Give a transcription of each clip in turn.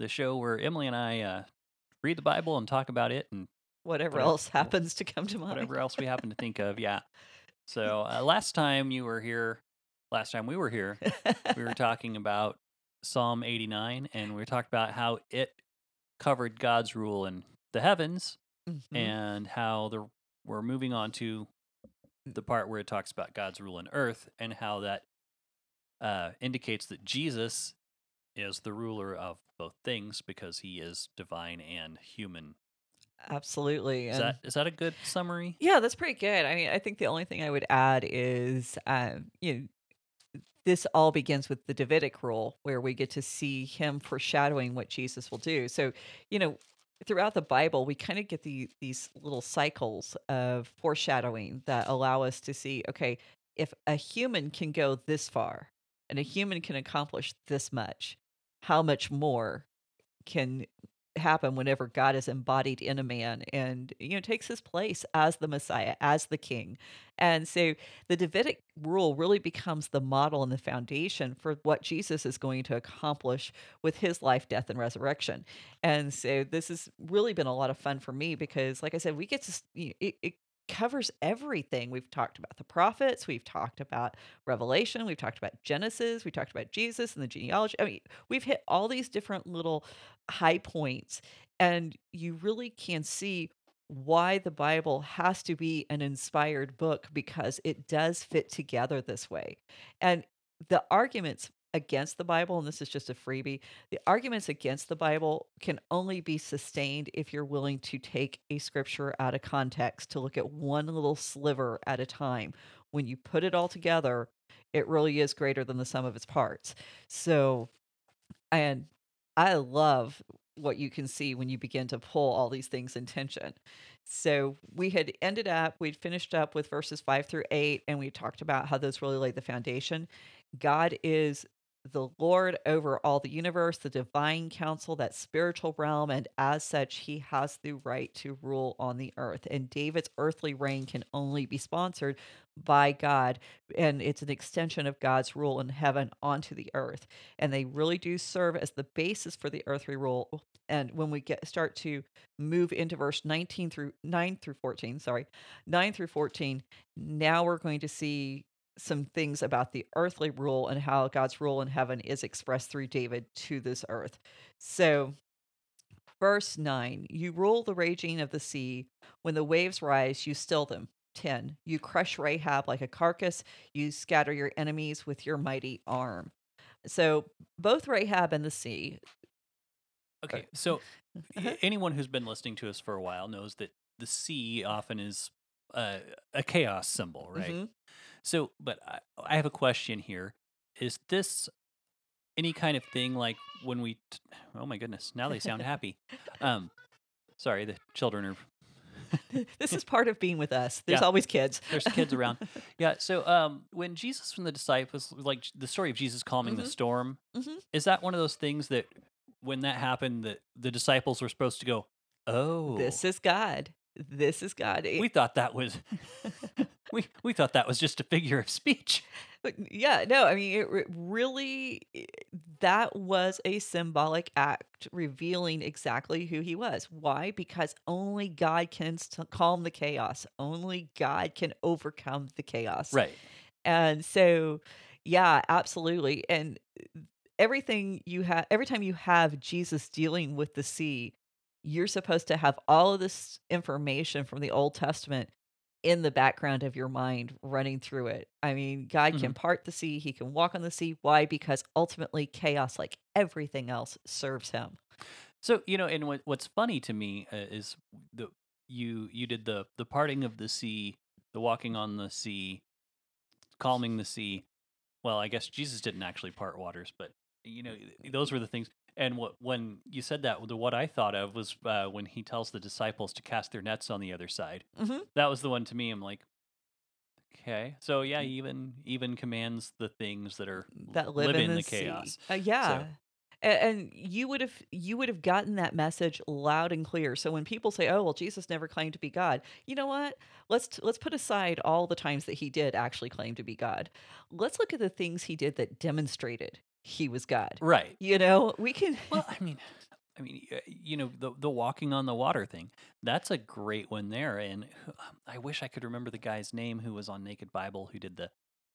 the show where Emily and I uh, read the Bible and talk about it and whatever Whatever- else happens to come to mind. whatever else we happen to think of. Yeah. So uh, last time you were here, last time we were here, we were talking about Psalm 89 and we talked about how it covered God's rule in the heavens Mhm. and how the, we're moving on to the part where it talks about God's rule in earth and how that uh, indicates that Jesus is the ruler of both things because he is divine and human. Absolutely. Is and- that is that a good summary? yeah, that's pretty good. I mean, I think the only thing I would add is, um, you know, this all begins with the Davidic rule, where we get to see him foreshadowing what Jesus will do. So, you know, throughout the Bible, we kind of get the these little cycles of foreshadowing that allow us to see, okay, if a human can go this far and a human can accomplish this much, how much more can happen whenever God is embodied in a man and you know takes his place as the Messiah, as the king. And so the Davidic rule really becomes the model and the foundation for what Jesus is going to accomplish with his life, death, and resurrection. And so this has really been a lot of fun for me because, like I said, we get to it, it covers everything. We've talked about the prophets, we've talked about Revelation, we've talked about Genesis, we talked about Jesus and the genealogy. I mean, we've hit all these different little high points, and you really can see why the Bible has to be an inspired book because it does fit together this way. And the arguments against the Bible, and this is just a freebie, the arguments against the Bible can only be sustained if you're willing to take a scripture out of context to look at one little sliver at a time. When you put it all together, it really is greater than the sum of its parts. So, and I love what you can see when you begin to pull all these things in tension. So we had ended up, we'd finished up with verses five through eight, and we talked about how those really laid the foundation. God is the Lord over all the universe, the divine council, that spiritual realm, and as such, he has the right to rule on the earth. And David's earthly reign can only be sponsored by God, and it's an extension of God's rule in heaven onto the earth. And they really do serve as the basis for the earthly rule. And when we get start to move into verse 19 through 9 through 14, sorry, 9 through 14, now we're going to see some things about the earthly rule and how God's rule in heaven is expressed through David to this earth. So, verse 9 You rule the raging of the sea. When the waves rise, you still them. 10 You crush Rahab like a carcass. You scatter your enemies with your mighty arm. So, both Rahab and the sea. Okay, so Uh-huh. anyone who's been listening to us for a while knows that the sea often is uh, a chaos symbol, right? Mhm. So, but I, I have a question here. Is this any kind of thing like when we? T- oh my goodness! Now they sound happy. Um, sorry, the children are. this is part of being with us. There's Yeah. always kids. There's kids around. Yeah. So, um, when Jesus from the disciples, like the story of Jesus calming the Mhm. storm, Mhm. is that one of those things that when that happened, that the disciples were supposed to go, "Oh, This is God. This is God. We thought that was we we thought that was just a figure of speech." But yeah, no, I mean, it re- really, that was a symbolic act revealing exactly who he was. Why? Because only God can calm the chaos. Only God can overcome the chaos. Right. And so, yeah, absolutely. And uh, everything you have, every time you have Jesus dealing with the sea, you're supposed to have all of this information from the Old Testament in the background of your mind running through it. I mean, God can part the sea, he can walk on the sea. Why? Because ultimately chaos like everything else serves him. So you know, and what, what's funny to me uh, is the you you did the the parting of the sea, the walking on the sea, calming the sea. Well, I guess Jesus didn't actually part waters, but you know, those were the things. And what when you said that, the what I thought of was uh, when he tells the disciples to cast their nets on the other side. hmm That was the one to me. I'm like, okay, so yeah, even even commands the things that are that live, in, the, chaos. Uh, yeah. A- And you would have you would have gotten that message loud and clear. So when people say, "Oh, well, Jesus never claimed to be God," you know what? Let's let's put aside all the times that he did actually claim to be God. Let's look at the things he did that demonstrated he was God. Right. You know, we can. Well, I mean, I mean, you know, the the walking on the water thing. That's a great one there. And I wish I could remember the guy's name who was on Naked Bible who did the.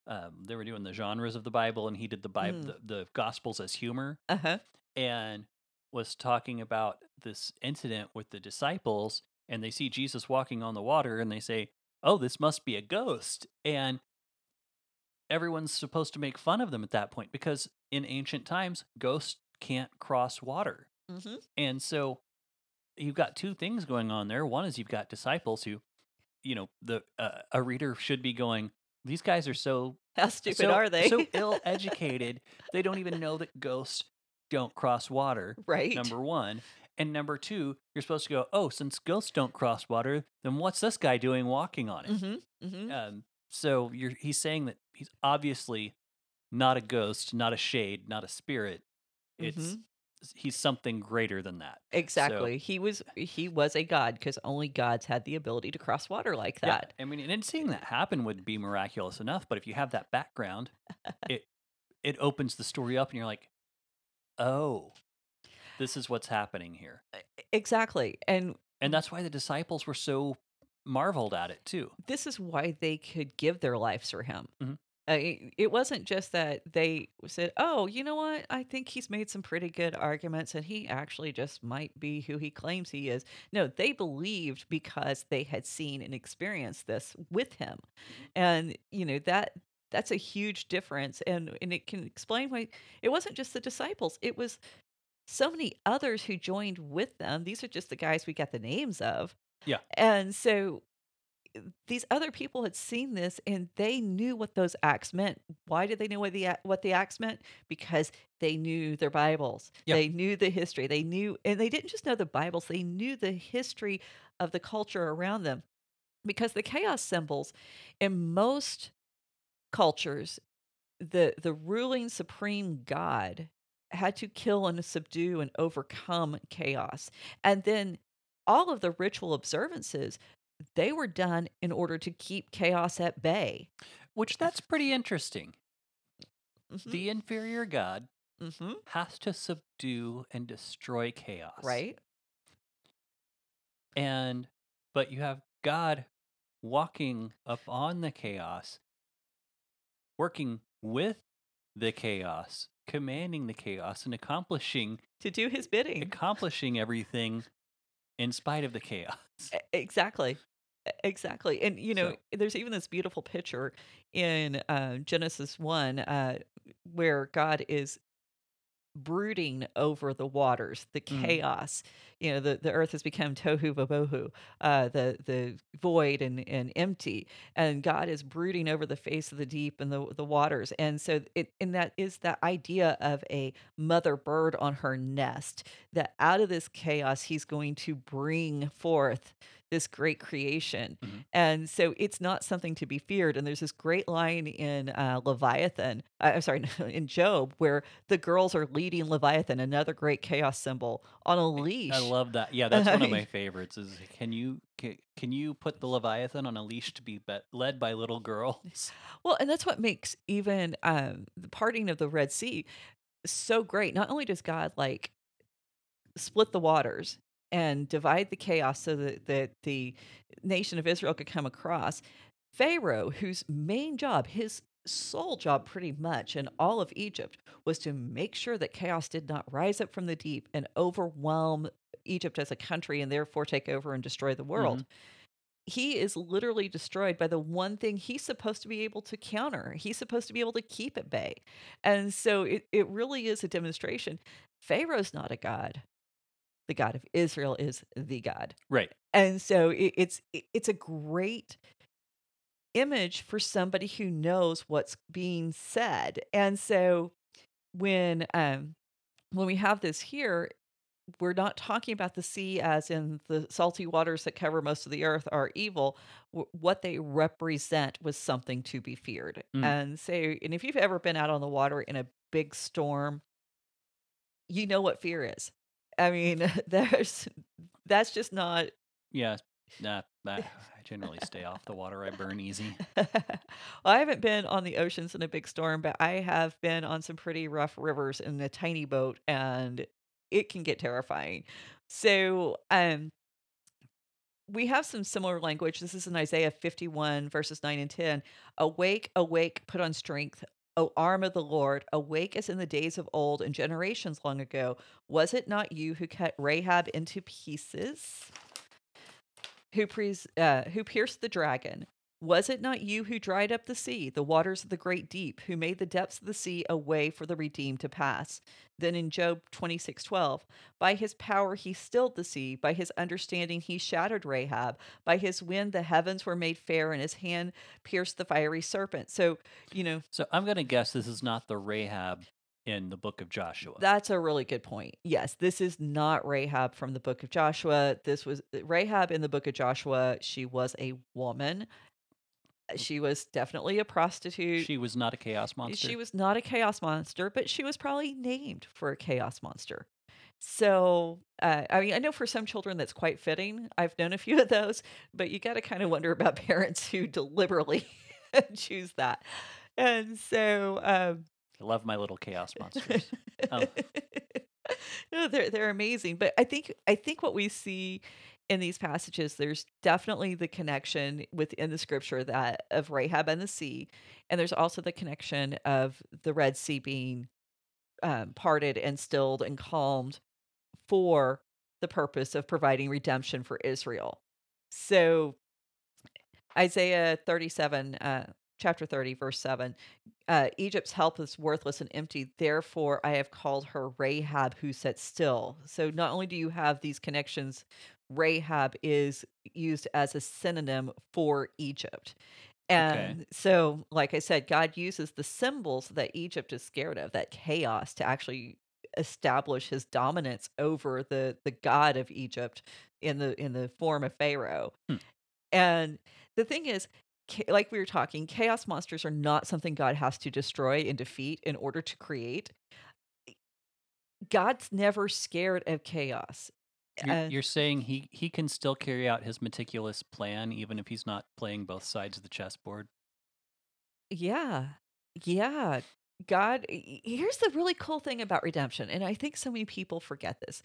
Um, they were doing the genres of the Bible, and he did the Bible, Mm. the, the Gospels as humor, Uh huh. and was talking about this incident with the disciples, and they see Jesus walking on the water, and they say, "Oh, this must be a ghost," and everyone's supposed to make fun of them at that point because in ancient times, ghosts can't cross water. hmm And so you've got two things going on there. One is you've got disciples who, you know, the uh, a reader should be going, these guys are so How stupid so, are they? so ill educated. they don't even know that ghosts don't cross water. right. Number one. And number two, you're supposed to go, oh, since ghosts don't cross water, then what's this guy doing walking on it? hmm hmm Um, so you're he's saying that he's obviously not a ghost, not a shade, not a spirit. It's Mhm. he's something greater than that. Exactly. He was he was a god because only gods had the ability to cross water like that. Yeah. I mean, and seeing that happen would be miraculous enough. But if you have that background, it it opens the story up, and you're like, oh, this is what's happening here, Exactly. And and that's why the disciples were so marveled at it too. this is why they could give their lives for him. Mhm. Uh, it, it wasn't just that they said, "Oh, you know what? I think he's made some pretty good arguments, and he actually just might be who he claims he is." No, they believed because they had seen and experienced this with him, and you know that that's a huge difference, and and it can explain why it wasn't just the disciples; it was so many others who joined with them. These are just the guys we got the names of. Yeah. And so uh, these other people had seen this and they knew what those acts meant. Why did they know what the what the acts meant? Because they knew their Bibles. Yeah. They knew the history. They knew and they didn't just know the Bibles, they knew the history of the culture around them. Because the chaos symbols in most cultures the the ruling supreme god had to kill and subdue and overcome chaos. And then all of the ritual observances they were done in order to keep chaos at bay. Which that's pretty interesting. Mhm, The inferior god mhm, has to subdue and destroy chaos. Right? And but you have God walking up on the chaos, working with the chaos, commanding the chaos and accomplishing To do his bidding. accomplishing everything in spite of the chaos. Exactly. Exactly. And, you know, So- there's even this beautiful picture in uh, Genesis 1 uh, where God is brooding over the waters, the Mm. chaos. You know, the, the earth has become tohu vabohu, uh, the the void and, and empty, and God is brooding over the face of the deep and the the waters. And so, it and that is that idea of a mother bird on her nest. That out of this chaos, He's going to bring forth this great creation. Mhm. And so it's not something to be feared. And there's this great line in uh, Leviathan, uh, I'm sorry, in Job, where the girls are leading Leviathan, another great chaos symbol, on a leash. I love that. Yeah, that's one of my favorites. Is can you can, can you put the Leviathan on a leash to be bet, led by little girls? Well, and that's what makes even um, the parting of the Red Sea so great. Not only does God like split the waters and divide the chaos so that, that the nation of Israel could come across, Pharaoh, whose main job, his sole job pretty much in all of Egypt, was to make sure that chaos did not rise up from the deep and overwhelm Egypt as a country and therefore take over and destroy the world mm-hmm. he is literally destroyed by the one thing he's supposed to be able to counter. He's supposed to be able to keep at bay. And so it, it really is a demonstration. Pharaoh's not a god. The God of Israel is the God. Right. And so it, it's it- it's a great image for somebody who knows what's being said. And so when um when we have this here, we're not talking about the sea as in the salty waters that cover most of the earth are evil. W- what they represent was something to be feared. Mm. And so, and if you've ever been out on the water in a big storm, you know what fear is. I mean, there's that's just not Yeah, nah, I generally stay off the water. I burn easy. well, I haven't been on the oceans in a big storm, but I have been on some pretty rough rivers in a tiny boat, and it can get terrifying. So, um, we have some similar language. This is in Isaiah 51, verses 9 and 10. Awake, awake, put on strength. O arm of the Lord, awake as in the days of old and generations long ago. Was it not you who cut Rahab into pieces? Who, pres- uh, who pierced the dragon? Was it not you who dried up the sea, the waters of the great deep, who made the depths of the sea a way for the redeemed to pass? Then in Job 26:12, by his power he stilled the sea, by his understanding he shattered Rahab, by his wind the heavens were made fair, and his hand pierced the fiery serpent. So, you know, So I'm going to guess this is not the Rahab in the book of Joshua. That's a really good point. Yes, this is not Rahab from the book of Joshua. This was Rahab in the book of Joshua. She was a woman. She was definitely a prostitute. she was not a chaos monster. She was not a chaos monster, but she was probably named for a chaos monster. So, uh, I mean, I know for some children that's quite fitting. I've known a few of those, but you got to kind of wonder about parents who deliberately choose that. And so, um, I love my little chaos monsters. Oh. no, they're they're amazing. But I think I think what we see in these passages, there's definitely the connection within the scripture that of Rahab and the sea, and there's also the connection of the Red Sea being um, parted and stilled and calmed for the purpose of providing redemption for Israel. So Isaiah 37, uh, chapter 30, verse 7 uh, Egypt's help is worthless and empty. Therefore, I have called her Rahab, who sat still. So, not only do you have these connections, Rahab is used as a synonym for Egypt. And so, like I said, God uses the symbols that Egypt is scared of, that chaos, to actually establish his dominance over the the god of Egypt in the in the form of Pharaoh. Hmm. And the thing is, like we were talking, chaos monsters are not something God has to destroy and defeat in order to create. God's never scared of chaos. You're, And- you're saying he, he can still carry out his meticulous plan even if he's not playing both sides of the chessboard. Yeah. Yeah. God, here's the really cool thing about redemption. And I think so many people forget this.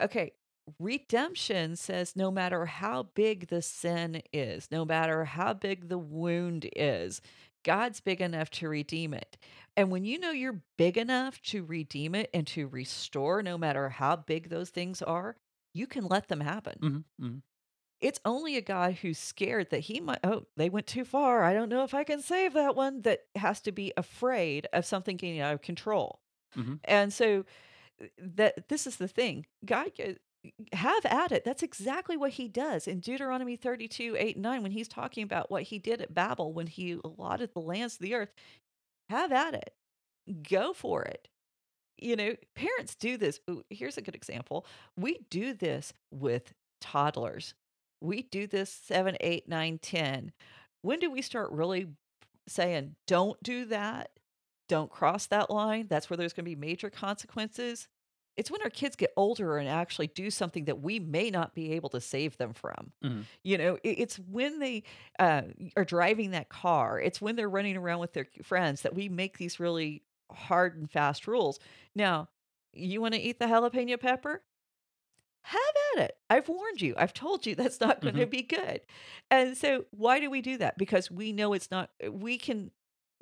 Okay. Redemption says no matter how big the sin is, no matter how big the wound is, God's big enough to redeem it. And when you know you're big enough to redeem it and to restore, no matter how big those things are, you can let them happen Mm-hmm, mm-hmm. it's only a guy who's scared that he might oh they went too far i don't know if i can save that one that has to be afraid of something getting out of control Mhm. and so that this is the thing god uh, have at it that's exactly what he does in deuteronomy 32 8 and 9 when he's talking about what he did at babel when he allotted the lands of the earth have at it go for it you know parents do this here's a good example we do this with toddlers we do this seven, eight, nine, ten. When do we start really saying, don't do that? Don't cross that line? That's where there's going to be major consequences. It's when our kids get older and actually do something that we may not be able to save them from. Mhm. You know, it- it's when they uh, are driving that car, it's when they're running around with their friends that we make these really hard and fast rules. Now, you want to eat the jalapeno pepper? have at it. I've warned you. I've told you that's not going to be good. And so, why do we do that? Because we know it's not, we can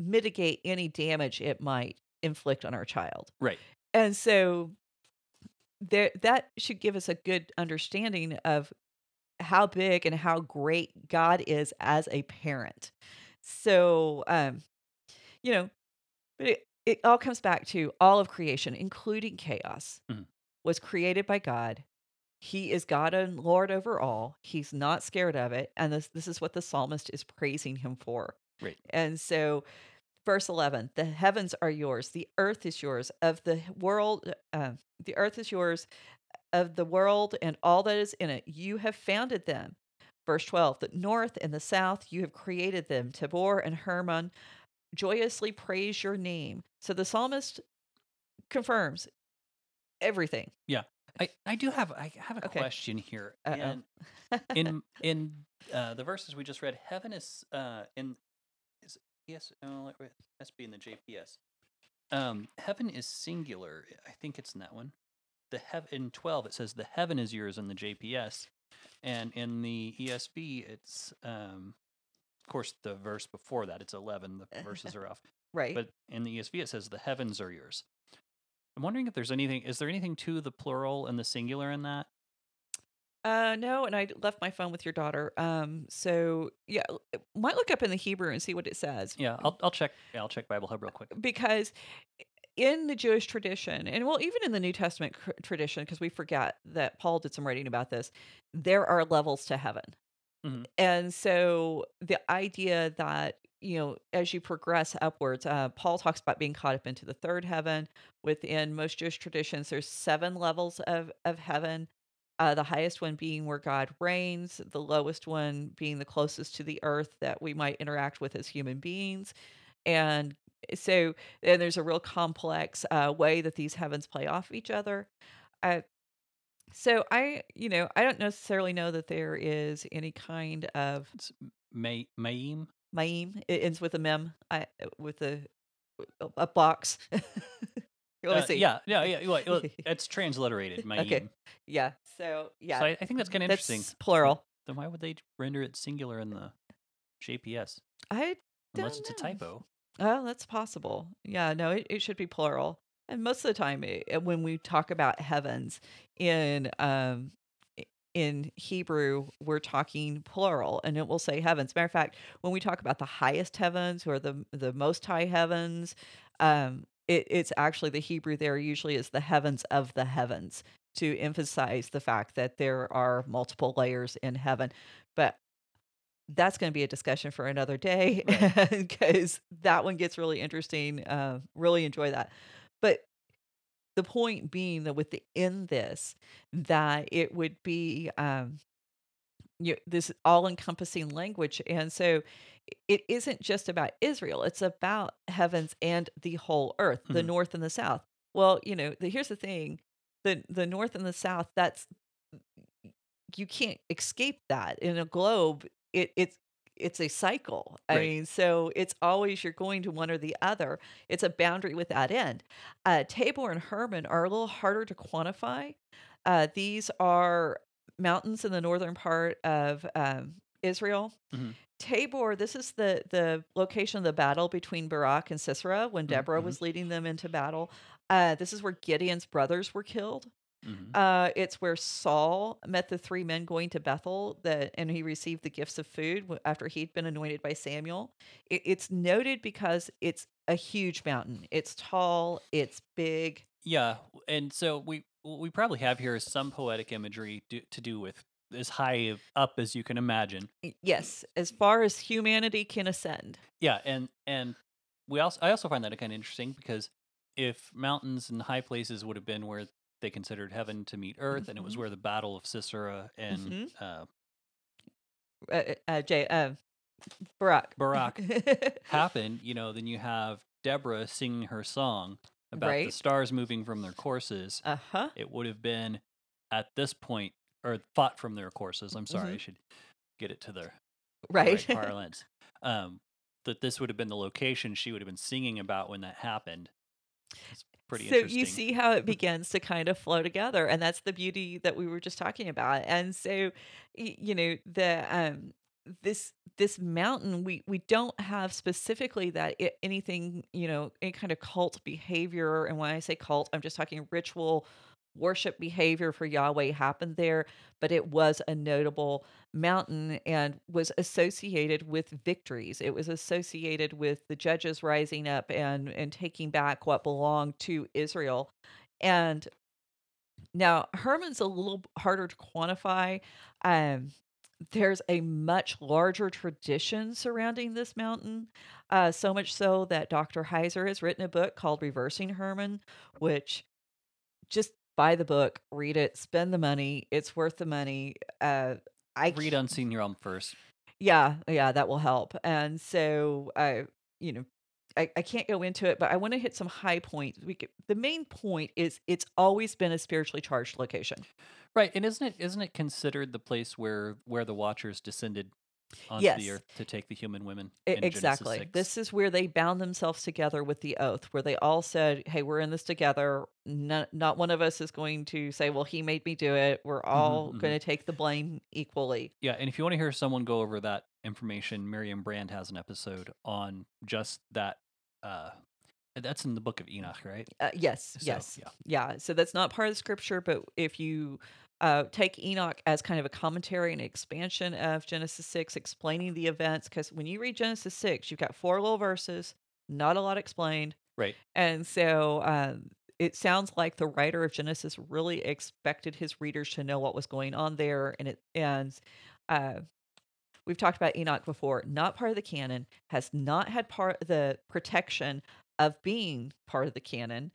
mitigate any damage it might inflict on our child. Right. And so, there, that should give us a good understanding of how big and how great God is as a parent. So, um, you know, but it, it all comes back to all of creation, including chaos, Mhm. was created by God. He is God and Lord over all. He's not scared of it. And this, this is what the psalmist is praising him for. Right. And so verse 11 the heavens are yours the earth is yours of the world uh, the earth is yours of the world and all that is in it you have founded them verse 12 the north and the south you have created them tabor and hermon joyously praise your name so the psalmist confirms everything yeah I, I do have I have a Okay. question here. Uh-oh. And in in uh, the verses we just read, heaven is uh, in yes no must be in the JPS. Um, heaven is singular. I think it's in that one. The heav- in twelve it says the heaven is yours in the JPS, and in the ESV it's um, of course the verse before that it's eleven. The verses are off, right but in the ESV it says the heavens are yours. I'm wondering if there's anything. Is there anything to the plural and the singular in that? Uh, no, and I left my phone with your daughter. Um, so yeah, uh, might look up in the Hebrew and see what it says. Yeah, I'll I'll check. Yeah, I'll check Bible Hub real quick. because in the Jewish tradition, and well, even in the New Testament cr- tradition, because we forget that Paul did some writing about this, there are levels to heaven. Mhm. And so the idea that, you know, as you progress upwards, uh, Paul talks about being caught up into the third heaven. Within most Jewish traditions, there's seven levels of, of heaven. Uh, the highest one being where God reigns, the lowest one being the closest to the earth that we might interact with as human beings. And so, and there's a real complex uh, way that these heavens play off each other. Uh, so I, you know, I don't necessarily know that there is any kind of It's May Mayim. maim. It ends with a mem, I, with a, a box. you want Uh, see? yeah, yeah, yeah. Well, well, it's transliterated. My Okay. yeah. So yeah, So I, I think that's kind of interesting. plural. Then why would they render it singular in the JPS I unless it's a typo? Oh, that's possible. Yeah, no, it, it should be plural. And most of the time, it, when we talk about heavens in um in Hebrew, we're talking plural, and it will say heavens. Matter of fact, when we talk about the highest heavens or the the most high heavens, um, it, it's actually the Hebrew there usually is the heavens of the heavens to emphasize the fact that there are multiple layers in heaven. But that's going to be a discussion for another day Right. because that one gets really interesting. Uh, really enjoy that. But the point being that within this, that it would be um, you this all-encompassing language, and so it isn't just about Israel; it's about heavens and the whole earth, the Mhm. north and the south. Well, you know, the, here's the thing: the the north and the south. That's you can't escape that in a globe. It it's it's a cycle. I Right. mean, so it's always you're going to one or the other. It's a boundary with that end. Uh, Tabor and Hermon are a little harder to quantify. Uh, these are mountains in the northern part of um, Israel. Mhm. Tabor, this is the the location of the battle between Barak and Sisera when Deborah mhm. was leading them into battle. Uh, this is where Gideon's brothers were killed. Mhm. Uh, it's where Saul met the three men going to Bethel that, and he received the gifts of food after he'd been anointed by Samuel. It, it's noted because it's a huge mountain. It's tall. It's big. Yeah, and so we we probably have here some poetic imagery do, to do with as high up as you can imagine. Yes, as far as humanity can ascend. Yeah, and and we also I also find that kind of interesting because if mountains and high places would have been where they considered heaven to meet earth, and it was Mhm. where the battle of Sisera and Mhm. uh, Uh, uh, uh, Jay, uh, Barak. Barak happened, you know, then you have Deborah singing her song about the stars moving from their courses. uh huh. It would have been at this point, or fought from their courses. I'm sorry, I should get it to the Right. right parlance. Um, that this would have been the location she would have been singing about when that happened. It's pretty interesting. so you see how it begins to kind of flow together and that's the beauty that we were just talking about and so you know the um this this mountain we we don't have specifically that anything you know any kind of cult behavior and when i say cult i'm just talking ritual worship behavior for yahweh happened there but it was a notable mountain and was associated with victories it was associated with the judges rising up and and taking back what belonged to israel and now hermon's a little harder to quantify um there's a much larger tradition surrounding this mountain. Uh, so much so that Dr. Heiser has written a book called Reversing Hermon, which just buy the book, read it, spend the money. It's worth the money. Uh, I Read Unseen Realm first. yeah, yeah, that will help. And so, uh, you know, I, I can't go into it, but I want to hit some high points. We could, the main point is it's always been a spiritually charged location. Right, and isn't it isn't it considered the place where where the Watchers descended onto Yes. the earth to take the human women? I- in Genesis exactly. 6? This is where they bound themselves together with the oath, where they all said, "Hey, we're in this together. Not, not one of us is going to say, well, he made me do it. We're all mhm. going to take the blame equally." Yeah, and if you want to hear someone go over that information, Miryam Brand has an episode on just that. Uh, that's in the Book of Enoch, right? Uh, yes, So, yes, yeah. yeah. So that's not part of the scripture, but if you uh, take Enoch as kind of a commentary and expansion of Genesis six, explaining the events, because when you read Genesis six, you've got four little verses, not a lot explained. Right. And so um, it sounds like the writer of Genesis really expected his readers to know what was going on there, and it and uh, we've talked about Enoch before. Not part of the canon, has not had part the protection of being part of the canon,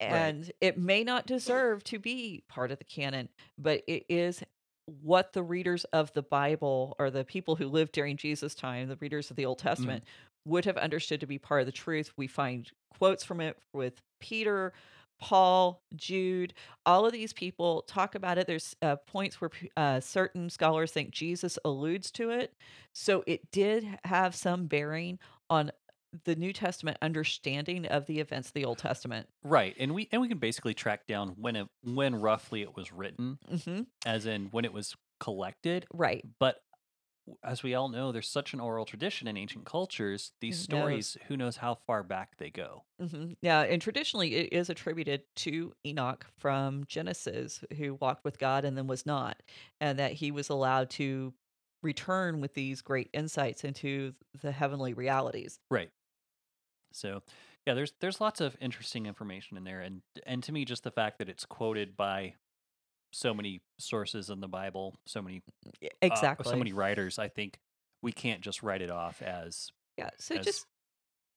and it may not deserve to be part of the canon, but it is what the readers of the Bible or the people who lived during Jesus' time, the readers of the Old Testament, would have understood to be part of the truth. We find quotes from it with Peter, Paul, Jude, all of these people talk about it. There's uh, points where uh, certain scholars think Jesus alludes to it. So it did have some bearing on the New Testament understanding of the events of the Old Testament. Right, and we and we can basically track down when it when roughly it was written, hmm as in when it was collected. Right. But as we all know, there's such an oral tradition in ancient cultures. These Who knows? stories, who knows how far back they go? hmm Yeah, and traditionally it is attributed to Enoch from Genesis, who walked with God and then was not, and that he was allowed to return with these great insights into the heavenly realities. Right. So, yeah, there's there's lots of interesting information in there, and and to me, just the fact that it's quoted by so many sources in the Bible, so many uh, Exactly. so many writers, I think we can't just write it off as yeah. So as, just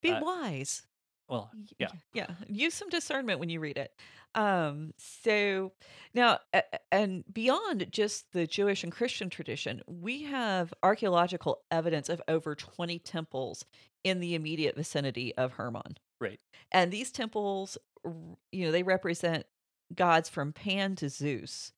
be uh, wise. Well, yeah, yeah use some discernment when you read it. Um so now a- and beyond just the jewish and christian tradition we have archaeological evidence of over 20 temples in the immediate vicinity of hermon. Right, and these temples you know they represent gods from pan to zeus.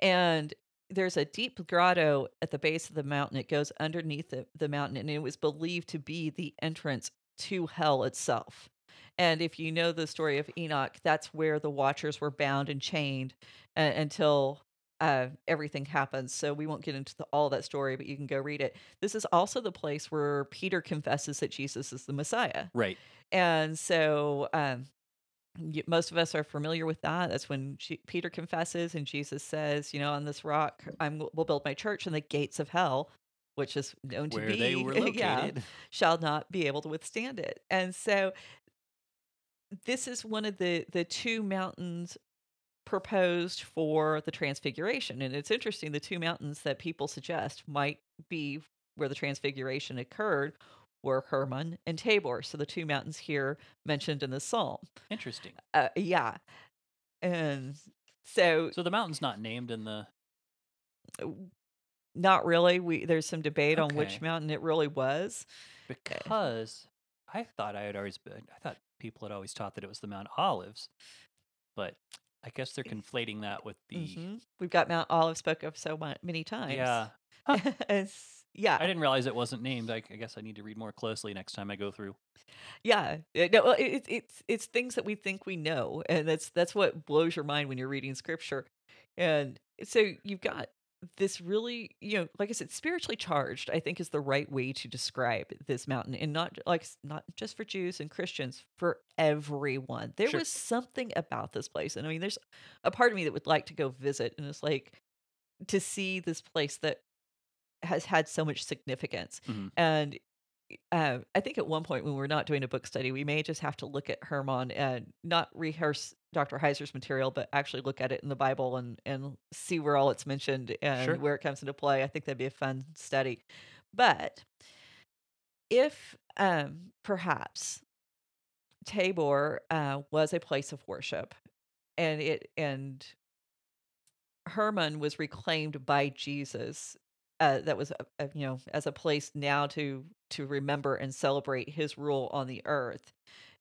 And there's a deep grotto at the base of the mountain. It goes underneath the, the mountain and it was believed to be the entrance to hell itself and if you know the story of enoch that's where the watchers were bound and chained uh, until uh, everything happens so we won't get into the, all that story but you can go read it this is also the place where peter confesses that jesus is the messiah right, and so um, most of us are familiar with that. That's when Peter confesses, and Jesus says, "You know, on this rock, I'm will build my church, and the gates of hell." Which is known to where be, they were yeah, shall not be able to withstand it. And so, this is one of the the two mountains proposed for the transfiguration and it's interesting the two mountains that people suggest might be where the transfiguration occurred were hermon and tabor so the two mountains here mentioned in the psalm. Interesting. uh, yeah and so So the mountain's not named in the not really we there's some debate on which mountain it really was. Because I thought I had always been I thought people had always taught that it was the Mount Olives, but I guess they're conflating that with the Mhm. we've got mount olive spoke of so many times yeah. Huh. Yeah I didn't realize it wasn't named. I, I guess I need to read more closely next time I go through. Yeah, uh, no, it- it's it's things that we think we know, and that's that's what blows your mind when you're reading scripture. And so you've got this really, you know, like I said, spiritually charged. I think is the right way to describe this mountain, and not like not just for Jews and Christians, for everyone. There Sure. was something about this place, and I mean, there's a part of me that would like to go visit, and it's like to see this place that has had so much significance Mhm. and uh, I think at one point when we're not doing a book study, we may just have to look at Hermon and not rehearse Dr. Heiser's material, but actually look at it in the Bible and and see where all it's mentioned and Sure. where it comes into play. I think that'd be a fun study. But if um, perhaps Tabor uh, was a place of worship, and it and Hermon was reclaimed by Jesus. Uh, that was, a, a, you know, as a place now to to remember and celebrate His rule on the earth.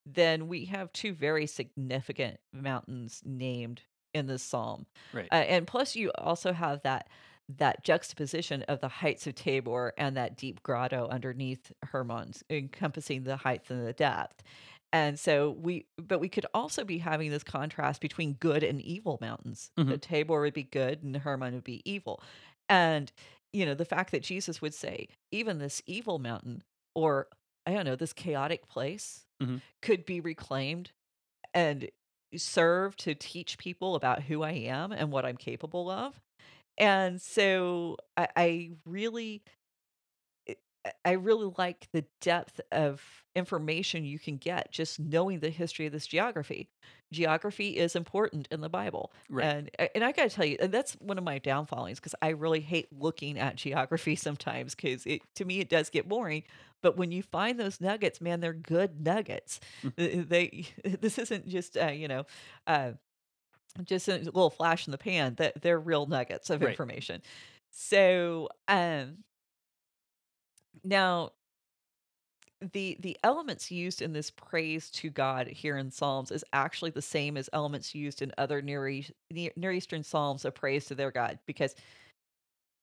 Then we have two very significant mountains named in this psalm, Right. uh, and plus you also have that that juxtaposition of the heights of Tabor and that deep grotto underneath Hermon's, encompassing the height and the depth. And so we, but we could also be having this contrast between good and evil mountains. The Mhm. Tabor would be good and Hermon would be evil. And, you know, the fact that Jesus would say, even this evil mountain, or I don't know, this chaotic place Mhm. could be reclaimed and serve to teach people about who I am and what I'm capable of. And so I, I really I really like the depth of information you can get just knowing the history of this geography. Geography is important in the Bible. Right. And and I got to tell you, and that's one of my downfallings because I really hate looking at geography sometimes because it to me it does get boring. But when you find those nuggets, man, they're good nuggets. They this isn't just uh, you know uh, just a little flash in the pan. That they're real nuggets of Right. information. So um now the the elements used in this praise to God here in Psalms is actually the same as elements used in other Near, East, Near Eastern Psalms of praise to their God because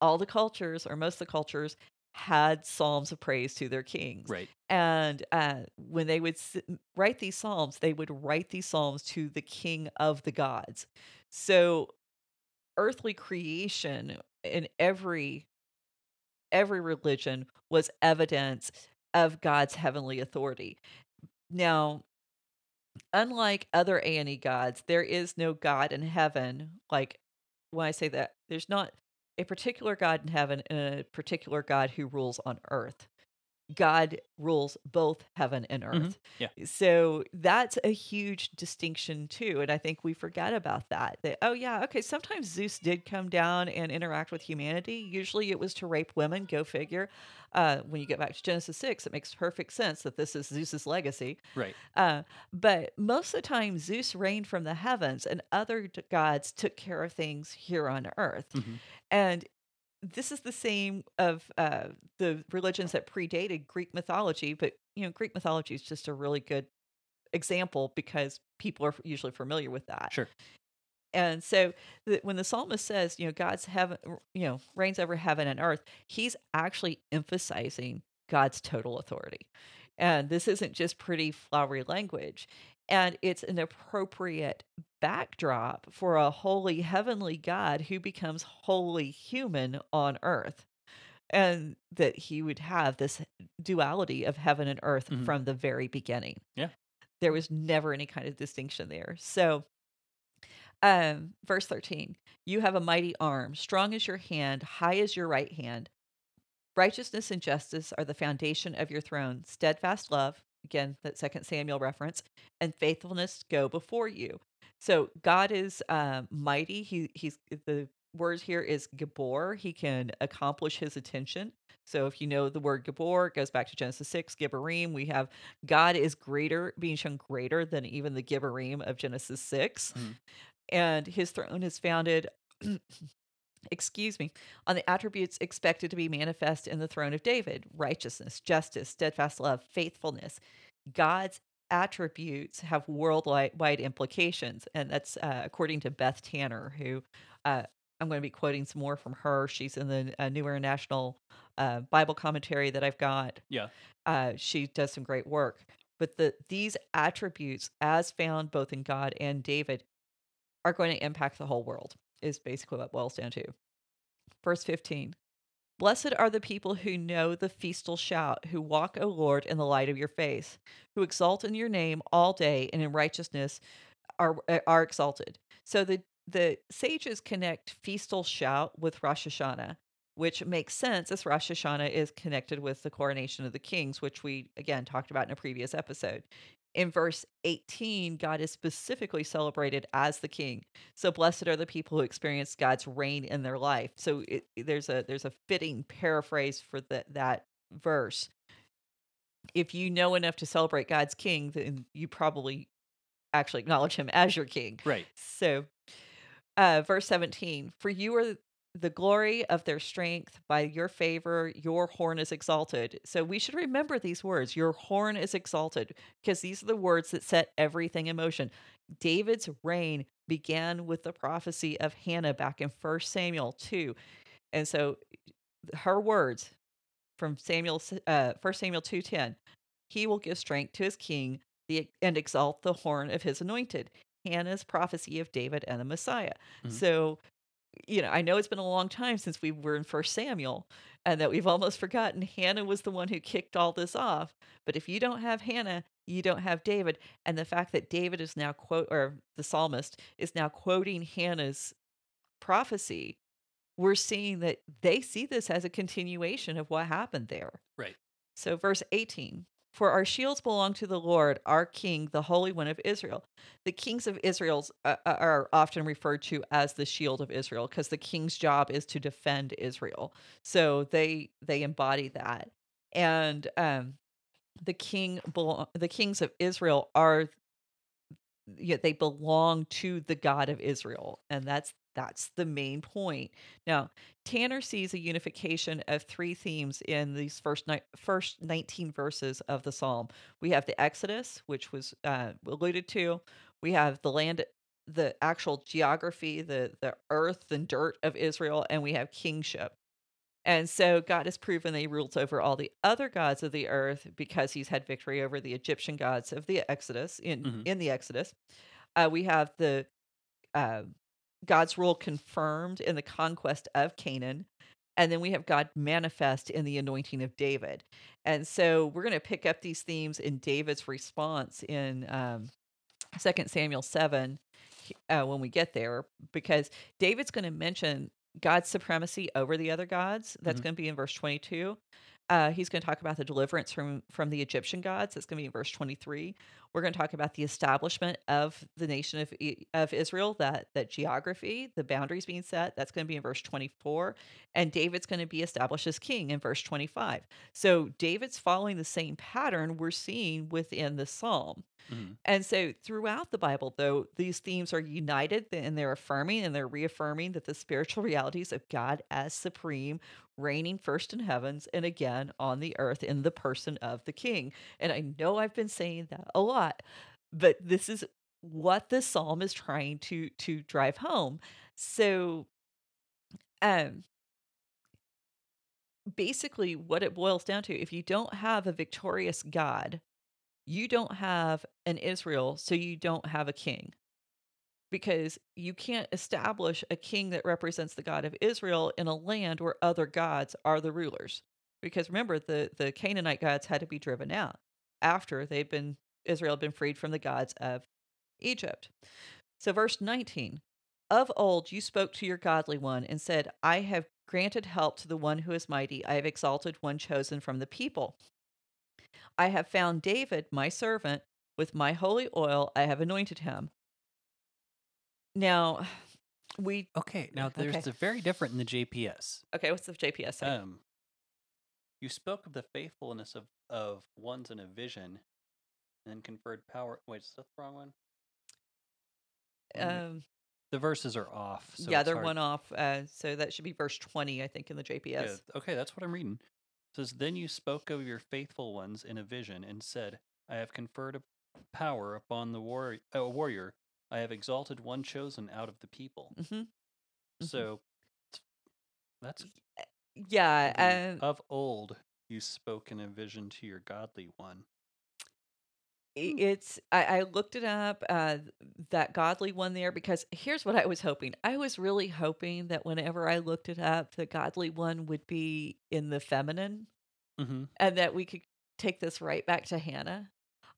all the cultures or most of the cultures had psalms of praise to their kings. Right. And uh, when they would s- write these psalms, they would write these psalms to the king of the gods. So earthly creation in every every religion was evidence of God's heavenly authority. Now, unlike other ANE gods, there is no God in heaven. Like when I say that, there's not a particular God in heaven and a particular God who rules on earth. God rules both heaven and Mhm. earth. Yeah. So that's a huge distinction too. And I think we forget about that. That, oh, yeah, okay, sometimes Zeus did come down and interact with humanity. Usually it was to rape women, go figure. Uh, when you get back to Genesis 6, it makes perfect sense that this is Zeus's legacy. Right. Uh, but most of the time, Zeus reigned from the heavens, and other d- gods took care of things here on earth. Mhm. And this is the same of uh, the religions that predated Greek mythology. But you know, Greek mythology is just a really good example because people are usually familiar with that. Sure. And so the, when the psalmist says, you know, God's heaven, you know, reigns over heaven and earth, he's actually emphasizing God's total authority. And this isn't just pretty flowery language. And it's an appropriate backdrop for a holy heavenly God who becomes wholly human on earth. And that he would have this duality of heaven and earth Mhm. from the very beginning. Yeah. There was never any kind of distinction there. So um, verse 13 You have a mighty arm, strong as your hand, high as your right hand. Righteousness and justice are the foundation of your throne. Steadfast love, again, that second Samuel reference, and faithfulness go before you. So God is uh, mighty. He he's the word here is Gabor. He can accomplish his attention. So if you know the word Gabor, it goes back to Genesis 6, Gibborim. We have God is greater, being shown greater than even the Gibborim of Genesis 6 Mhm. and his throne is founded excuse me on the attributes expected to be manifest in the throne of david righteousness justice steadfast love faithfulness. God's attributes have worldwide implications and that's uh, according to beth tanner who uh, i'm going to be quoting some more from her. She's in the uh, new international uh, bible commentary that i've got. Yeah. uh, she does some great work. But the these attributes as found both in god and david are going to impact the whole world, is basically what boils down to. Verse 15 Blessed are the people who know the feastal shout, who walk, O Lord, in the light of your face, who exalt in your name all day and in righteousness are, uh, are exalted. So the, the sages connect feastal shout with Rosh Hashanah. which makes sense as Rosh Hashanah is connected with the coronation of the kings, which we again talked about in a previous episode. In verse 18, God is specifically celebrated as the king. So blessed are the people who experience God's reign in their life. So it, there's a there's a fitting paraphrase for the, that verse. If you know enough to celebrate God's king, then you probably actually acknowledge him as your king. Right. So, uh, verse 17 For you are the glory of their strength. By your favor, your horn is exalted. So, we should remember these words Your horn is exalted, because these are the words that set everything in motion. David's reign began with the prophecy of Hannah back in 1 Samuel 2. And so, her words from Samuel, uh, 1 Samuel 2:10, he will give strength to his king the, and exalt the horn of his anointed. Hannah's prophecy of David and the Messiah. Mhm. So, you know, I know it's been a long time since we were in First Samuel, and that we've almost forgotten Hannah was the one who kicked all this off. But if you don't have Hannah, you don't have David, and the fact that David is now quote or the psalmist is now quoting Hannah's prophecy, we're seeing that they see this as a continuation of what happened there. Right. So, verse 18 For our shields belong to the Lord, our King, the Holy One of Israel. The kings of Israel uh, uh, are often referred to as the shield of Israel because the king's job is to defend Israel. So, they they embody that. And um, the king, belo- the kings of Israel are yeah, they belong to the God of Israel, and that's that's the main point. Now, Tanner sees a unification of three themes in these first ni- first 19 verses of the psalm. We have the Exodus, which was uh, alluded to. We have the land, the actual geography, the the earth and dirt of Israel, and we have kingship. And so God has proven that he rules over all the other gods of the earth because he's had victory over the Egyptian gods of the Exodus in Mhm. in the Exodus. Uh, we have the uh, God's rule confirmed in the conquest of Canaan. And then we have God manifest in the anointing of David. And so we're going to pick up these themes in David's response in um, 2 Samuel 7 uh, when we get there, because David's going to mention God's supremacy over the other gods. That's Mhm. going to be in verse 22. Uh, he's going to talk about the deliverance from from the Egyptian gods. That's going to be in verse 23. We're going to talk about the establishment of the nation of of Israel, that that geography, the boundaries being set. That's going to be in verse 24. And David's going to be established as king in verse 25. So David's following the same pattern we're seeing within the psalm. Mhm. And so throughout the Bible, though, these themes are united and they're affirming and they're reaffirming that the spiritual realities of God as supreme, reigning first in heavens and again on the earth in the person of the king. And I know I've been saying that a lot, but this is what the psalm is trying to to drive home. So um basically what it boils down to if you don't have a victorious God, you don't have an Israel, so you don't have a king. Because you can't establish a king that represents the God of Israel in a land where other gods are the rulers. Because remember, the, the Canaanite gods had to be driven out after they'd been Israel had been freed from the gods of Egypt. So verse 19. Of old you spoke to your godly one and said, I have granted help to the one who is mighty. I have exalted one chosen from the people. I have found David, my servant, with my holy oil I have anointed him. Now, we Okay, now there's Okay. a very different in the JPS. okay. What's the JPS say? Um, you spoke of the faithfulness of of ones in a vision, and conferred power. Wait, is that the wrong one? Um, the verses are off. So yeah, they're hard- one off. Uh, so that should be verse twenty, I think, in the JPS. Yeah, okay, that's what I'm reading. It says, Then you spoke of your faithful ones in a vision and said, I have conferred a power upon the war- uh, warrior. I have exalted one chosen out of the people. hmm Mhm. So that's Yeah. the- Um, of old you spoke in a vision to your godly one. it's I, I looked it up uh that godly one there because here's what i was hoping i was really hoping that whenever i looked it up the godly one would be in the feminine Mm-hmm. and that we could take this right back to hannah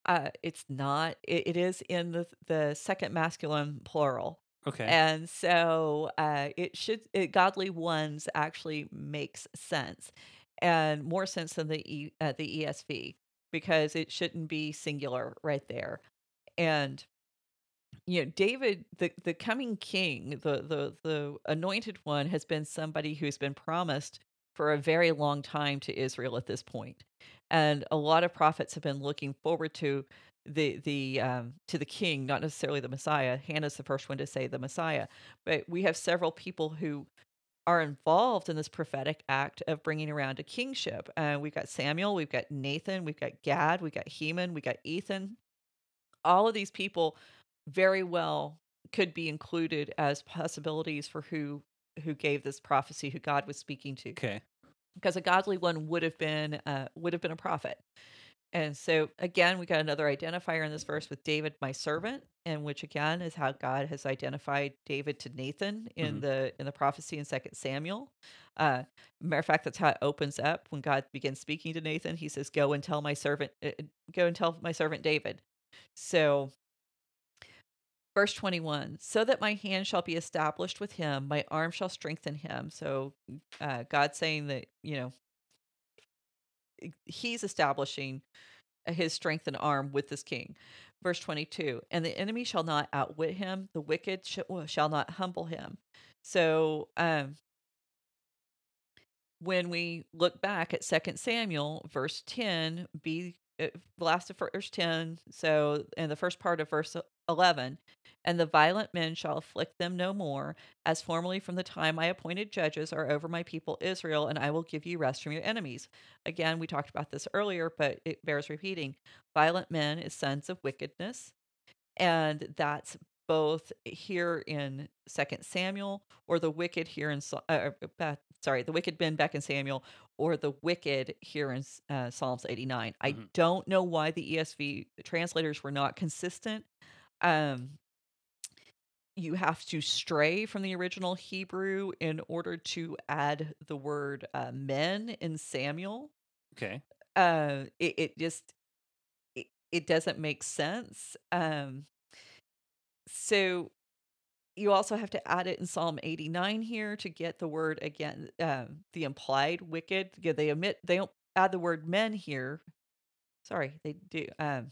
uh it's not it, it is in the the second masculine plural Okay. And so uh, it should it, godly ones actually makes sense, and more sense than the e, uh, the ESV because it shouldn't be singular right there. And you know, David, the the coming king, the the the anointed one, has been somebody who's been promised for a very long time to Israel at this point, and a lot of prophets have been looking forward to the the um, to the king, not necessarily the Messiah. Hannah's the first one to say the Messiah, but we have several people who are involved in this prophetic act of bringing around a kingship. Uh, we've got Samuel, we've got Nathan, we've got Gad, we've got Heman, we've got Ethan. All of these people very well could be included as possibilities for who who gave this prophecy, who God was speaking to, okay. Because a godly one would have been uh, would have been a prophet. And so again, we got another identifier in this verse with David, my servant, and which again is how God has identified David to Nathan in Mhm. the in the prophecy in Second Samuel. Uh, matter of fact, that's how it opens up when God begins speaking to Nathan. He says, "Go and tell my servant, uh, uh, go and tell my servant David." So Verse 21 So that my hand shall be established with him, my arm shall strengthen him. So, uh, God saying that, you know, he's establishing uh, his strength and arm with this king. Verse 22 And the enemy shall not outwit him, the wicked sh- shall not humble him. So, um, when we look back at Second Samuel, verse 10, be uh, last of verse 10, so in the first part of verse 11, and the violent men shall afflict them no more, as formerly from the time I appointed judges are over my people Israel, and I will give you rest from your enemies. Again, we talked about this earlier, but it bears repeating. Violent men is sons of wickedness, and that's both here in Second Samuel or the wicked here in uh, uh, sorry the wicked men back in Samuel or the wicked here in uh, Psalms 89. I Mhm. don't know why the ESV translators were not consistent. Um, you have to stray from the original Hebrew in order to add the word uh, men in Samuel. Okay. Uh, it, it just it, it doesn't make sense. Um, so you also have to add it in Psalm 89 here to get the word again, um, the implied wicked. Yeah, they omit, they don't add the word men here. Sorry, they do. Um,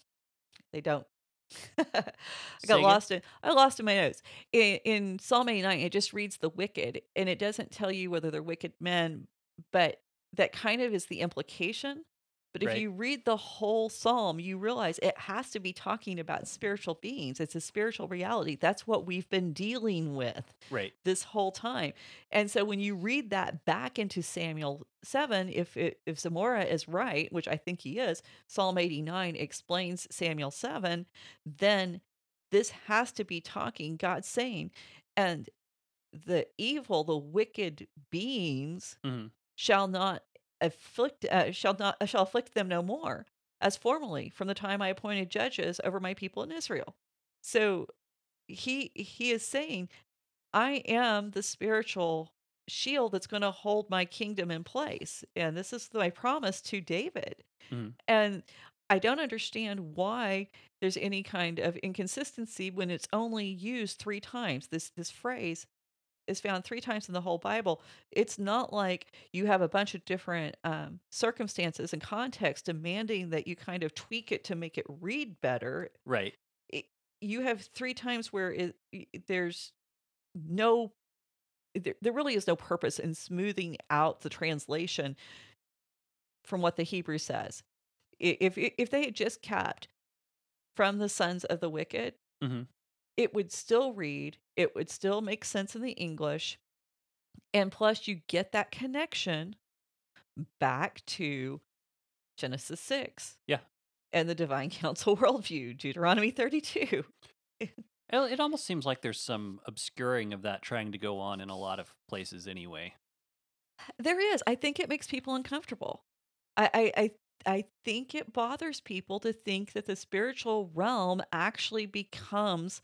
they don't. I got lost in I lost in my notes. In, in Psalm 89, it just reads the wicked, and it doesn't tell you whether they're wicked men, but that kind of is the implication. But if Right. you read the whole psalm, you realize it has to be talking about spiritual beings. It's a spiritual reality. That's what we've been dealing with Right. this whole time. And so when you read that back into Samuel 7, if it, if Zamora is right, which I think he is, Psalm 89 explains Samuel 7, then this has to be talking God saying and the evil, the wicked beings Mhm. shall not afflict uh, shall not uh, shall afflict them no more as formerly from the time I appointed judges over my people in Israel. So he he is saying I am the spiritual shield that's going to hold my kingdom in place. And this is my promise to David. Mhm. And I don't understand why there's any kind of inconsistency when it's only used three times. This this phrase is found three times in the whole Bible. It's not like you have a bunch of different um, circumstances and context demanding that you kind of tweak it to make it read better Right. it, you have three times where it, there's no there, there really is no purpose in smoothing out the translation from what the hebrew says if if they had just kept from the sons of the wicked Mhm. It would still read it would still make sense in the english and plus you get that connection back to genesis 6 Yeah. and the divine council worldview deuteronomy 32 It it almost seems like there's some obscuring of that trying to go on in a lot of places anyway. There is. I think it makes people uncomfortable. I, I, I, I think it bothers people to think that the spiritual realm actually becomes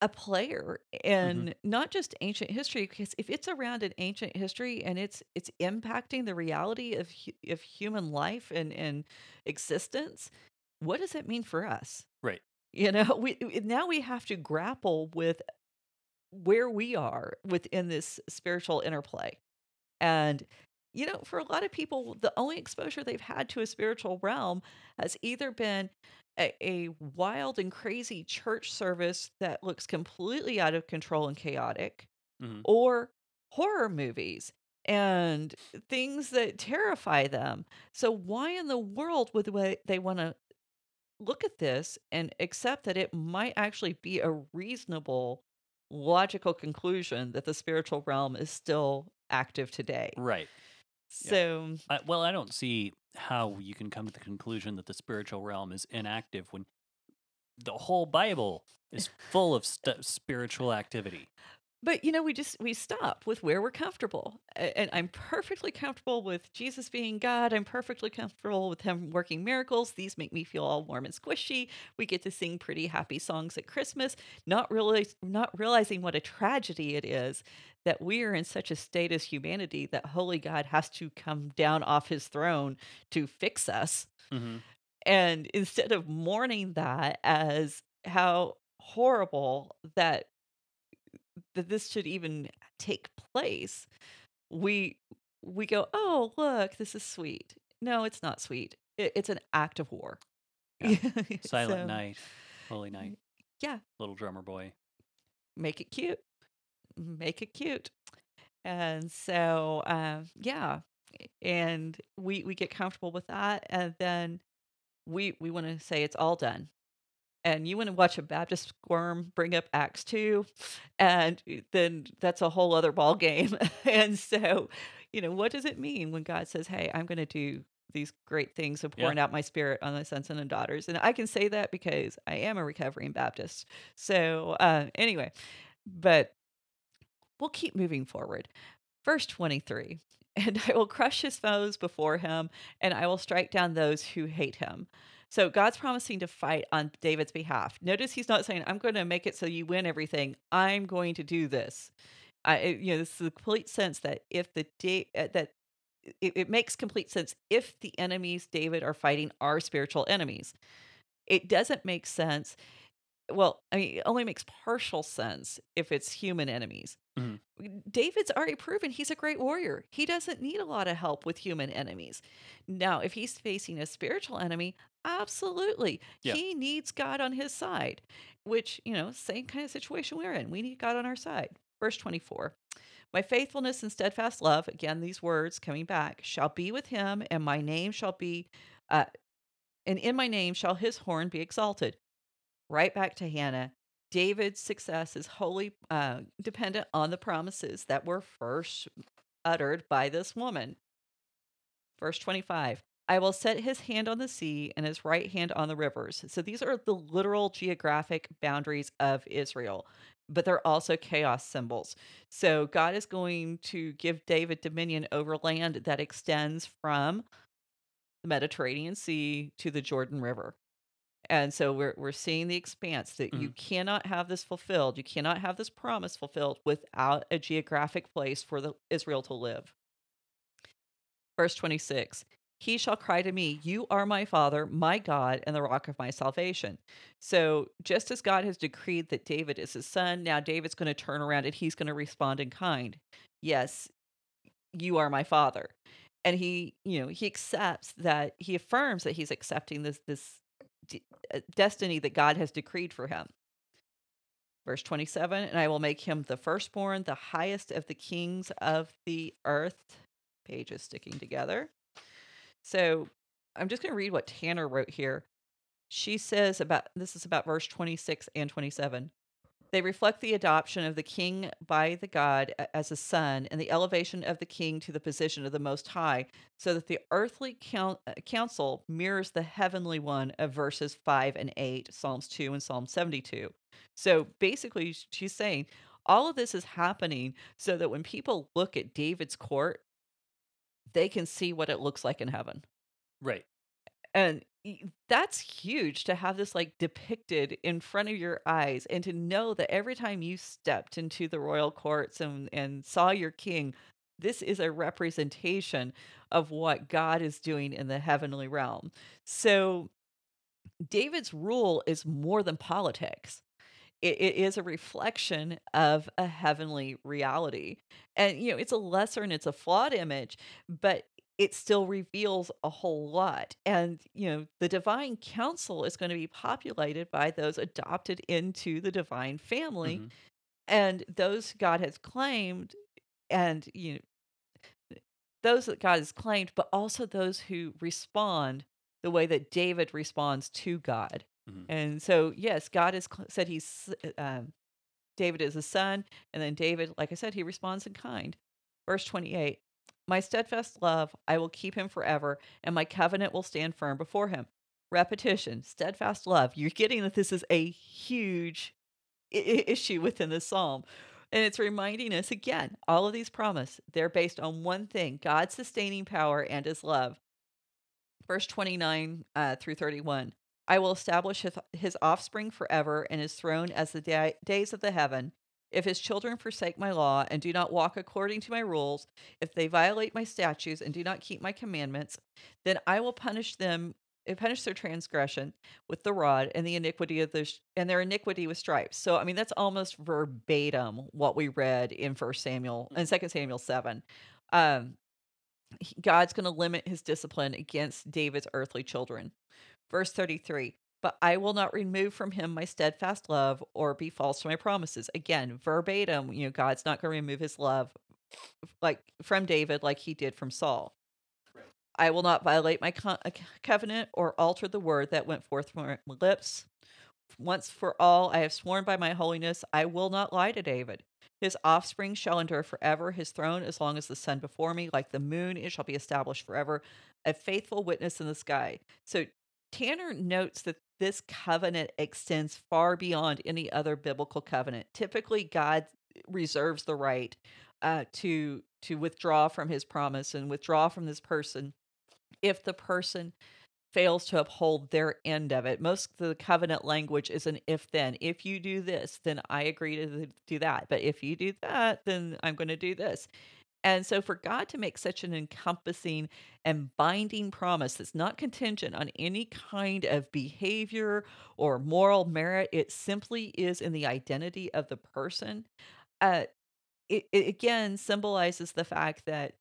a player mm-hmm. in not just ancient history. Because if it's around in ancient history and it's it's impacting the reality of of human life and and existence, what does it mean for us? Right. You know, we- now we have to grapple with where we are within this spiritual interplay. And, you know, for a lot of people, the only exposure they've had to a spiritual realm has either been a, a wild and crazy church service that looks completely out of control and chaotic, Mhm. or horror movies and things that terrify them. So, why in the world would they want to look at this and accept that it might actually be a reasonable, logical conclusion that the spiritual realm is still active today? Right. So, I, well, I don't see how you can come to the conclusion that the spiritual realm is inactive when the whole Bible is full of st- spiritual activity. But you know, we just we stop with where we're comfortable, and I'm perfectly comfortable with Jesus being God. I'm perfectly comfortable with Him working miracles. These make me feel all warm and squishy. We get to sing pretty happy songs at Christmas, not really not realizing what a tragedy it is that we are in such a state as humanity that holy God has to come down off His throne to fix us. hmm And instead of mourning that as how horrible that that this should even take place, we we go, "Oh, look, this is sweet." No, it's not sweet. It, it's an act of war. Yeah. Silent So, night, holy night, Yeah, little drummer boy. make it cute. Make it cute. And so, um, yeah, and we we get comfortable with that, and then we we want to say it's all done. And you want to watch a Baptist squirm bring up Acts 2, and then that's a whole other ball game. and so, you know, what does it mean when God says, "Hey, I'm going to do these great things of Yeah. pouring out my spirit on my sons and daughters"? And I can say that because I am a recovering Baptist. So, uh, anyway, but we'll keep moving forward. Verse 23 And I will crush his foes before him, and I will strike down those who hate him. So God's promising to fight on David's behalf. Notice he's not saying, I'm going to make it so you win everything. I'm going to do this. I, you know, this is the complete sense that if the da- uh, that it, it makes complete sense if the enemies David are fighting are spiritual enemies. It doesn't make sense. Well, I mean, it only makes partial sense if it's human enemies. Mhm. David's already proven he's a great warrior. He doesn't need a lot of help with human enemies. Now, if he's facing a spiritual enemy, absolutely. Yeah. He needs God on his side, which, you know, same kind of situation we're in. We need God on our side. Verse 24 My faithfulness and steadfast love, again, these words coming back, shall be with him, and my name shall be, uh, and in my name shall his horn be exalted. Right back to Hannah. David's success is wholly uh, dependent on the promises that were first uttered by this woman. Verse 25 I will set his hand on the sea and his right hand on the rivers. So these are the literal geographic boundaries of Israel, but they're also chaos symbols. So God is going to give David dominion over land that extends from the Mediterranean Sea to the Jordan River. And so we're we're seeing the expanse that you mm. cannot have this fulfilled. You cannot have this promise fulfilled without a geographic place for the Israel to live. Verse 26. He shall cry to me, You are my father, my God, and the rock of my salvation. So, just as God has decreed that David is his son, now David's going to turn around and he's going to respond in kind. Yes, you are my father. And he, you know, he accepts that he affirms that he's accepting this this uh, destiny that God has decreed for him. Verse 27 And I will make him the firstborn, the highest of the kings of the earth. Pages sticking together. So I'm just going to read what Tanner wrote here. She says about this is about verse 26 and 27. They reflect the adoption of the king by the God as a son and the elevation of the king to the position of the Most High, so that the earthly uh, council mirrors the heavenly one of verses 5 and 8, Psalms 2 and Psalm 72. So basically, she's saying all of this is happening so that when people look at David's court, they can see what it looks like in heaven. Right. And that's huge to have this like depicted in front of your eyes and to know that every time you stepped into the royal courts and, and saw your king, this is a representation of what God is doing in the heavenly realm. So David's rule is more than politics. It, it is a reflection of a heavenly reality. And, you know, it's a lesser and it's a flawed image, but it still reveals a whole lot. And, you know, the divine council is going to be populated by those adopted into the divine family Mhm. and those God has claimed and, you know, those that God has claimed, but also those who respond the way that David responds to God. Mhm. And so, yes, God has said he's uh, um, David is a son, and then David, like I said, he responds in kind. Verse 28 My steadfast love, I will keep him forever, and my covenant will stand firm before him. Repetition, steadfast love. You're getting that this is a huge i- issue within the psalm. And it's reminding us again, all of these promises, they're based on one thing God's sustaining power and his love. Verse 29 uh, through 31 I will establish his, his offspring forever and his throne as the da- days of the heaven. If his children forsake my law and do not walk according to my rules, if they violate my statutes and do not keep my commandments, then I will punish them, uh, punish their transgression with the rod and the iniquity of the and their iniquity with stripes. So I mean that's almost verbatim what we read in First Samuel and Second Samuel seven. Um, God's going to limit his discipline against David's earthly children. Verse 33 But I will not remove from him my steadfast love or be false to my promises. Again, verbatim, you know, God's not going to remove his love like from David like he did from Saul. I will not violate my co- uh, covenant or alter the word that went forth from my lips. Once for all, I have sworn by my holiness, I will not lie to David. His offspring shall endure forever, his throne as long as the sun before me, like the moon, it shall be established forever, a faithful witness in the sky. So Tanner notes that this covenant extends far beyond any other biblical covenant. Typically, God reserves the right uh, to to withdraw from His promise and withdraw from this person if the person fails to uphold their end of it. Most of the covenant language is an if then. If you do this, then I agree to do that. But if you do that, then I'm going to do this. And so for God to make such an encompassing and binding promise that's not contingent on any kind of behavior or moral merit, it simply is in the identity of the person. Uh, it, it again symbolizes the fact that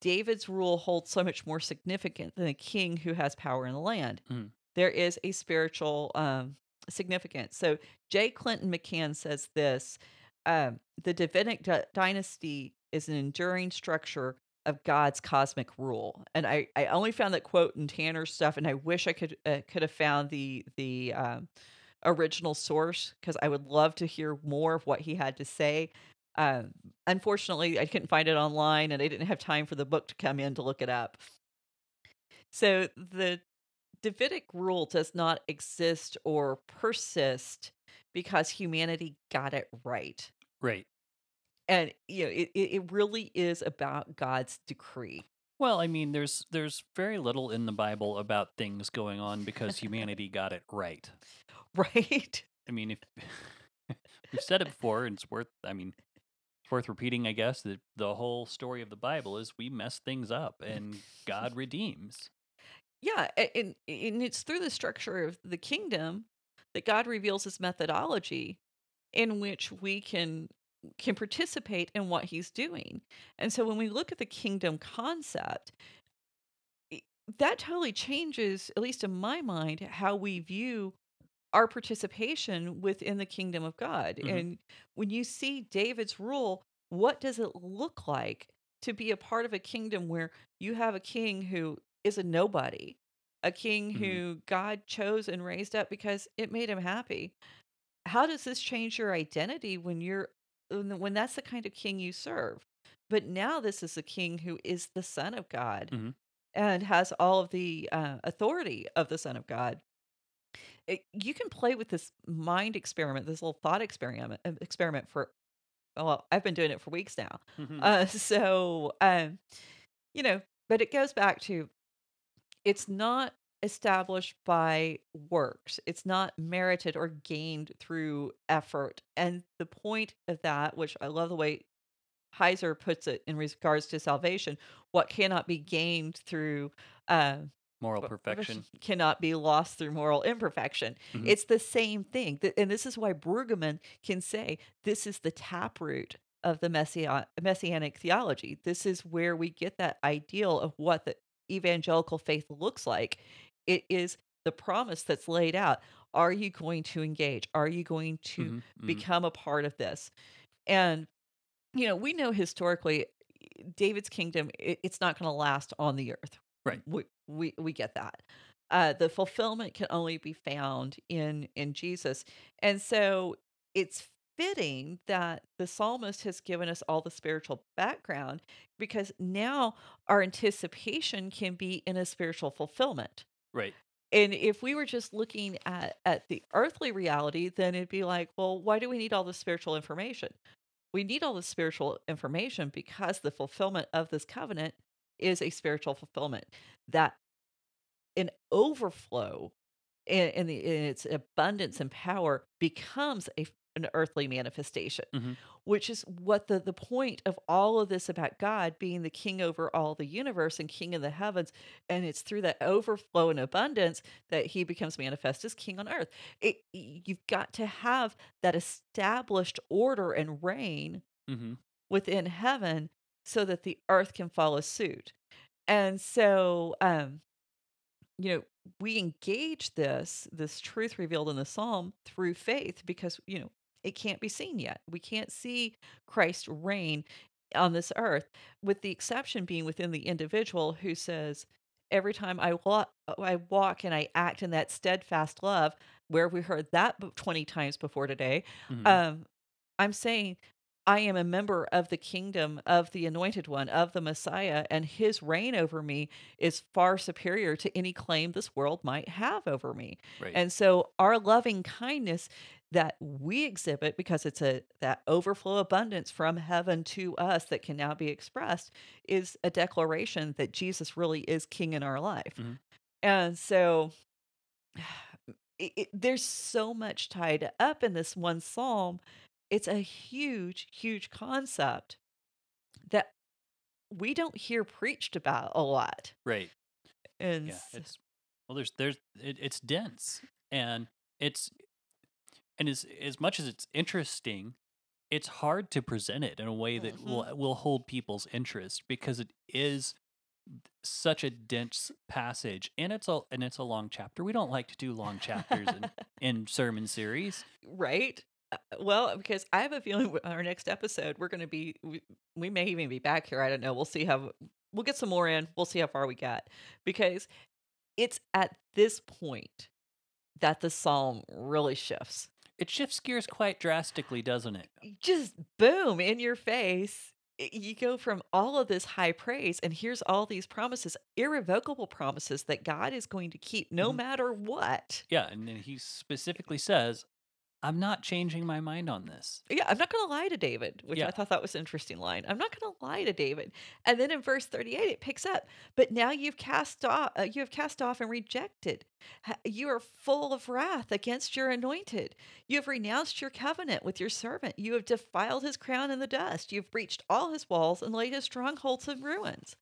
David's rule holds so much more significant than a king who has power in the land. Mhm. There is a spiritual um, significance. So J. Clinton McCann says this um, the Davidic dy- dynasty is an enduring structure of God's cosmic rule. And I, I only found that quote in Tanner's stuff, and I wish I could uh, could have found the the um, original source because I would love to hear more of what he had to say. Um, unfortunately, I couldn't find it online, and I didn't have time for the book to come in to look it up. So the Davidic rule does not exist or persist because humanity got it right. Right. And you know, it, it really is about God's decree. Well, I mean, there's there's very little in the Bible about things going on because humanity got it right. Right? I mean, if we've said it before, and it's worth. I mean, it's worth repeating. I guess that the whole story of the Bible is we mess things up, mm. and God redeems. Yeah, and and it's through the structure of the kingdom that God reveals his methodology in which we can can participate in what he's doing. And so when we look at the kingdom concept, that totally changes at least in my mind how we view our participation within the kingdom of God. Mhm. And when you see David's rule, what does it look like to be a part of a kingdom where you have a king who is a nobody, a king Mhm. who God chose and raised up because it made him happy? How does this change your identity when you're when that's the kind of king you serve? But now this is a king who is the son of God Mhm. and has all of the uh, authority of the son of God it, you can play with this mind experiment, this little thought experiment uh, experiment for well, I've been doing it for weeks now. Mhm. Uh, so um, you know, but it goes back to it's not established by works. It's not merited or gained through effort. And the point of that, which I love the way Heiser puts it in regards to salvation, what cannot be gained through uh, Moral perfection. cannot be lost through moral imperfection. Mhm. It's the same thing. And this is why Brueggemann can say this is the taproot of the messia- messianic theology. This is where we get that ideal of what the evangelical faith looks like. It is the promise that's laid out. Are you going to engage? Are you going to Mhm, mhm. become a part of this? And, you know, we know historically David's kingdom, it, it's not going to last on the earth. Right. We, we, we get that. Uh, the fulfillment can only be found in in Jesus. And so it's fitting that the psalmist has given us all the spiritual background because now our anticipation can be in a spiritual fulfillment. Right. And if we were just looking at at the earthly reality, then it'd be like, well, why do we need all this spiritual information? We need all this spiritual information because the fulfillment of this covenant is a spiritual fulfillment that an overflow in, in, the, in its abundance and power becomes a an earthly manifestation, Mhm. which is what the the point of all of this about God being the king over all the universe and king of the heavens, and it's through that overflow and abundance that he becomes manifest as king on earth. It, you've got to have that established order and reign hmm within heaven so that the earth can follow suit. And so um you know, we engage this this truth revealed in the psalm through faith because, you know, it can't be seen yet. We can't see Christ reign on this earth with the exception being within the individual who says every time I walk I walk and I act in that steadfast love where we heard that 20 times before today hmm um i'm saying i am a member of the kingdom of the anointed one of the messiah and his reign over me is far superior to any claim this world might have over me right. and so our loving kindness that we exhibit because it's a that overflow abundance from heaven to us that can now be expressed is a declaration that Jesus really is king in our life. Mhm. And so it, it- there's so much tied up in this one psalm. It's a huge huge concept that we don't hear preached about a lot. right. And Yeah. It's well. There's there's it, it's dense and it's and as as much as it's interesting, it's hard to present it in a way that will will hold people's interest because it is such a dense passage and it's a and it's a long chapter. We don't like to do long chapters in, in sermon series. Right? Uh, Well, because I have a feeling our next episode, we're going to be, we, we may even be back here. I don't know. We'll see how, we'll get some more in. We'll see how far we get. Because it's at this point that the psalm really shifts. It shifts gears quite drastically, doesn't it? Just boom in your face. You go from all of this high praise, and here's all these promises, irrevocable promises that God is going to keep no Mhm. matter what. Yeah, and then he specifically says, "I'm not changing my mind on this." Yeah, I'm not going to lie to David, which Yeah. I thought that was an interesting line. I'm not going to lie to David. And then in verse 38 it picks up, but now you've cast off uh, you have cast off and rejected. You are full of wrath against your anointed. You have renounced your covenant with your servant. You have defiled his crown in the dust. You've breached all his walls and laid his strongholds in ruins.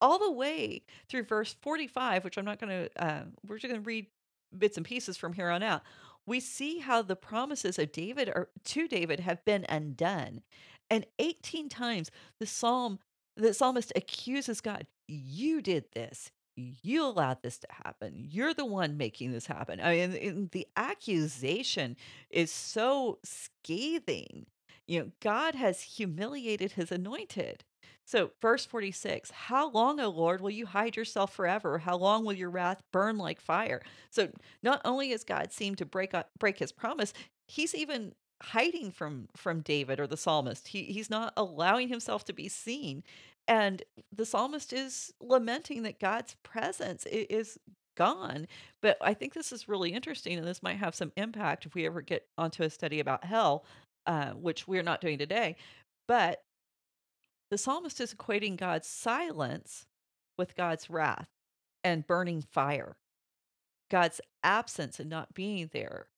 All the way through verse 45, which I'm not going to uh, we're just going to read bits and pieces from here on out we see how the promises of David or to David have been undone. And 18 times the psalm the psalmist accuses God, you did this. You allowed this to happen. You're the one making this happen. I mean, the accusation is so scathing. You know, God has humiliated his anointed. So, verse 46 How long, O Lord, will you hide yourself forever? How long will your wrath burn like fire? So, not only has God seemed to break break his promise, he's even hiding from from David or the psalmist. He he's not allowing himself to be seen. And the psalmist is lamenting that God's presence is gone. But I think this is really interesting, and this might have some impact if we ever get onto a study about hell, uh, which we're not doing today. But the psalmist is equating God's silence with God's wrath and burning fire. God's absence and not being there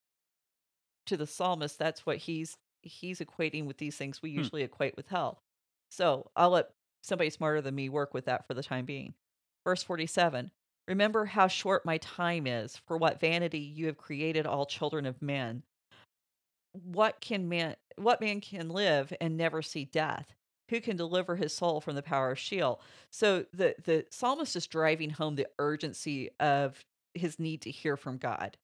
to the psalmist, that's what he's he's equating with these things we Hmm. usually equate with hell. So I'll let somebody smarter than me work with that for the time being. Verse 47 Remember how short my time is, for what vanity you have created all children of men. What can man what man can live and never see death? Who can deliver his soul from the power of Sheol? So the the psalmist is driving home the urgency of his need to hear from God.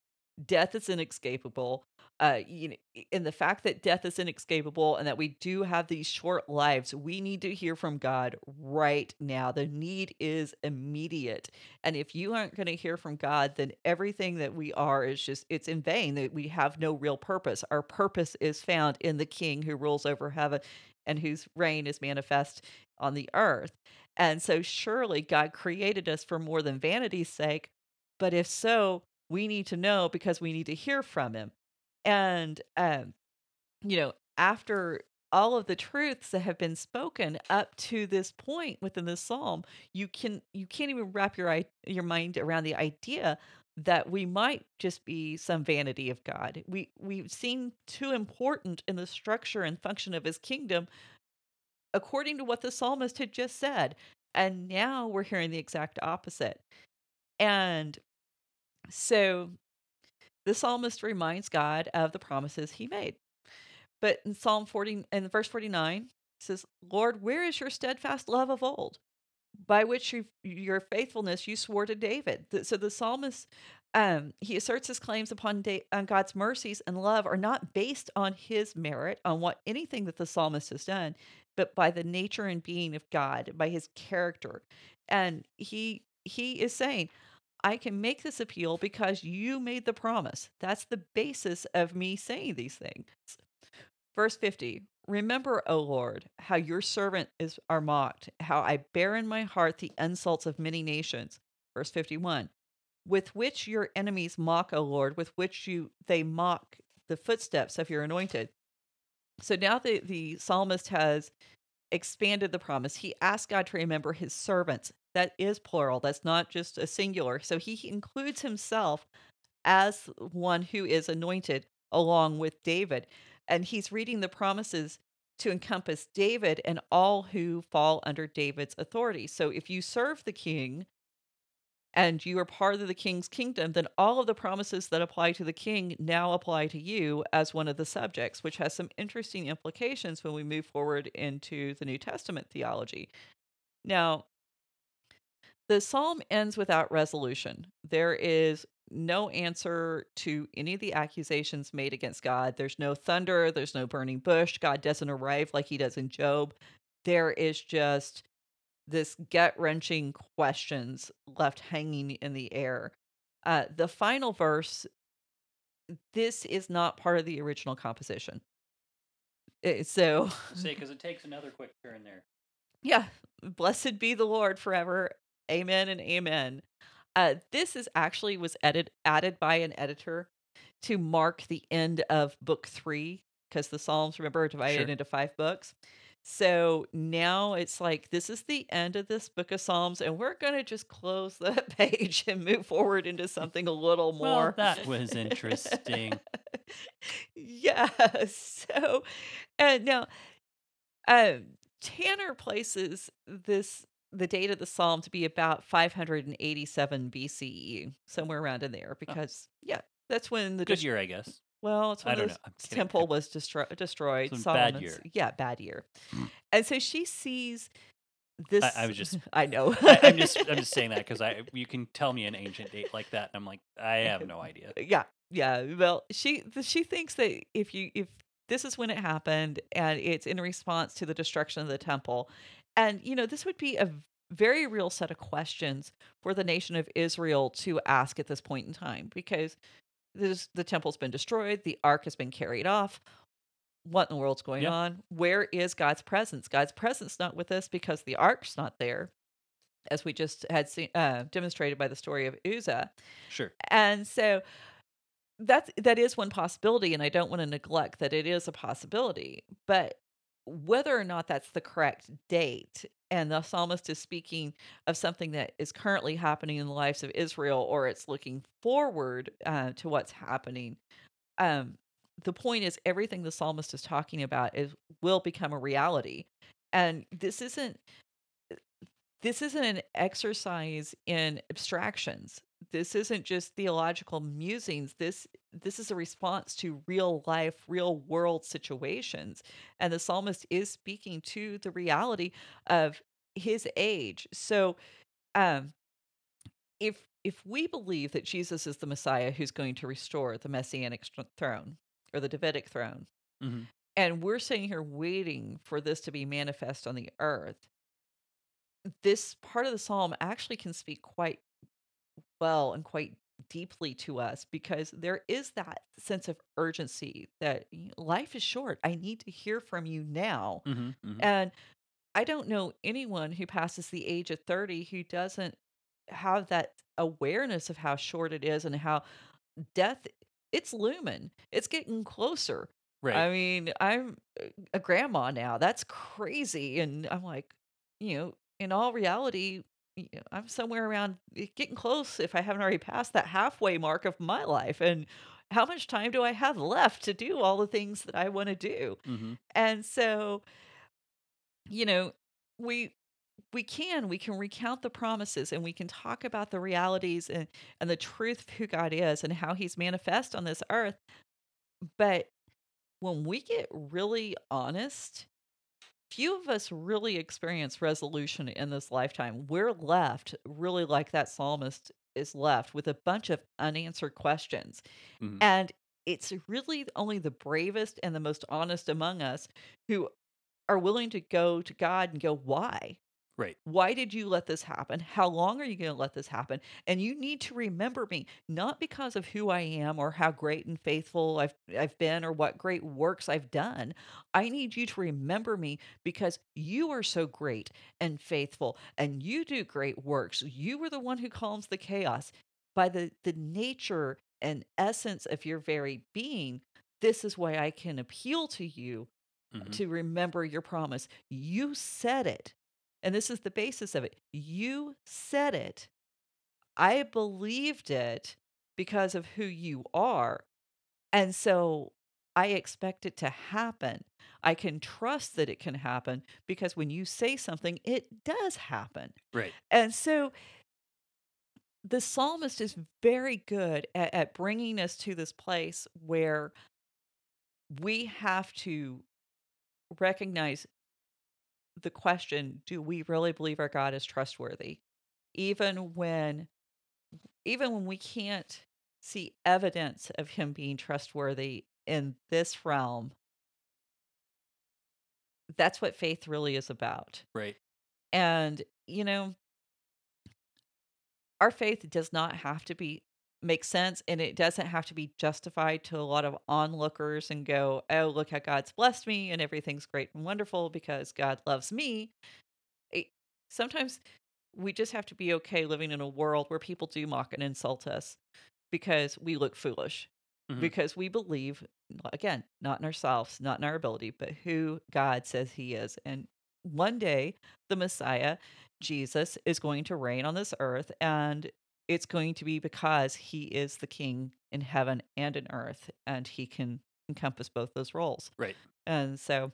Death is inescapable uh you know in the fact that death is inescapable and that we do have these short lives we need to hear from god right now the need is immediate and if you aren't going to hear from god then everything that we are is just it's in vain that we have no real purpose our purpose is found in the king who rules over heaven and whose reign is manifest on the earth. And so surely god created us for more than vanity's sake but if so we need to know because we need to hear from him. And, um, you know, after all of the truths that have been spoken up to this point within the psalm, you can you can't even wrap your your mind around the idea that we might just be some vanity of God. We we seem too important in the structure and function of his kingdom according to what the psalmist had just said. And now we're hearing the exact opposite. And so the psalmist reminds God of the promises he made. But in Psalm 40 in verse 49 says, "Lord, where is your steadfast love of old, by which you, your faithfulness you swore to David?" So the psalmist um, he asserts his claims upon, da- on God's mercies and love are not based on his merit, on what anything that the psalmist has done, but by the nature and being of God, by his character. And he he is saying, I can make this appeal because you made the promise. That's the basis of me saying these things. Verse 50 Remember, O Lord, how your servant is are mocked, how I bear in my heart the insults of many nations. Verse 51 With which your enemies mock, O Lord, with which you they mock the footsteps of your anointed. So now the, the psalmist has expanded the promise. He asked God to remember his servants, that is plural. That's not just a singular. So he includes himself as one who is anointed along with David. And he's reading the promises to encompass David and all who fall under David's authority. So if you serve the king and you are part of the king's kingdom, then all of the promises that apply to the king now apply to you as one of the subjects, which has some interesting implications when we move forward into the New Testament theology. Now, the psalm ends without resolution. There is no answer to any of the accusations made against God. There's no thunder, there's no burning bush. God doesn't arrive like he does in Job. There is just this gut wrenching questions left hanging in the air. Uh, the final verse, this is not part of the original composition. Eh, so, say, because it takes another quick turn there. Yeah, blessed be the Lord forever. Amen and amen. Uh, this is actually was edit added by an editor to mark the end of book three because the Psalms, remember, are divided sure. into five books. So now it's like this is the end of this book of Psalms, and we're going to just close the page and move forward into something a little more. Well, that was interesting. yeah. So, and now, um, Tanner places this the date of the psalm to be about 587 BCE, somewhere around in there, because oh. yeah, that's when the good year, I guess. Well, it's when the temple was destro- destroyed. Some bad year. Yeah, bad year. Mm. And so she sees this. I, I was just. I know. I, am just. I'm just saying that because I. You can tell me an ancient date like that, and I'm like, I have no idea. Yeah, yeah. Well, she she thinks that if you if this is when it happened, and it's in response to the destruction of the temple, and, you know, this would be a very real set of questions for the nation of Israel to ask at this point in time because this, the temple's been destroyed, the ark has been carried off. What in the world's going on? Where is God's presence? God's presence not with us because the ark's not there, as we just had seen, uh, demonstrated by the story of Uzzah. Sure. And so that's that is one possibility, and I don't want to neglect that it is a possibility. But whether or not that's the correct date and the psalmist is speaking of something that is currently happening in the lives of Israel or it's looking forward uh, to what's happening um, the point is everything the psalmist is talking about is will become a reality and this isn't this isn't an exercise in abstractions. This isn't just theological musings. This this is a response to real life, real world situations. And the psalmist is speaking to the reality of his age. So um if if we believe that Jesus is the Messiah who's going to restore the messianic throne or the Davidic throne, hmm and we're sitting here waiting for this to be manifest on the earth, this part of the psalm actually can speak quite well and quite deeply to us because there is that sense of urgency that life is short. I need to hear from you now. hmm hmm And I don't know anyone who passes the age of 30 who doesn't have that awareness of how short it is and how death it's looming. It's getting closer. Right. I mean, I'm a grandma now. That's crazy. And I'm like, you know, in all reality, you know, I'm somewhere around eh, getting close if I haven't already passed that halfway mark of my life. And how much time do I have left to do all the things that I want to do? hmm And so, you know, we we can we can recount the promises and we can talk about the realities and and the truth of who God is and how he's manifest on this earth. But when we get really honest, few of us really experience resolution in this lifetime. We're left really like that psalmist is left with a bunch of unanswered questions. hmm And it's really only the bravest and the most honest among us who are willing to go to God and go, why? Right. Why did you let this happen? How long are you going to let this happen? And you need to remember me, not because of who I am or how great and faithful I've I've been or what great works I've done. I need you to remember me because you are so great and faithful and you do great works. You were the one who calms the chaos by the the nature and essence of your very being. This is why I can appeal to you hmm to remember your promise. You said it. And this is the basis of it. You said it. I believed it because of who you are. And so I expect it to happen. I can trust that it can happen because when you say something, it does happen. Right. And so the psalmist is very good at, at bringing us to this place where we have to recognize the question do we really believe our god is trustworthy even when even when we can't see evidence of him being trustworthy in this realm that's what faith really is about Right. and you know our faith does not have to be make sense and it doesn't have to be justified to a lot of onlookers and go oh look how god's blessed me and everything's great and wonderful because god loves me It- sometimes we just have to be okay living in a world where people do mock and insult us because we look foolish Mhm. because we believe again not in ourselves not in our ability but who god says he is and one day the messiah jesus is going to reign on this earth and it's going to be because he is the king in heaven and in earth and he can encompass both those roles Right. and so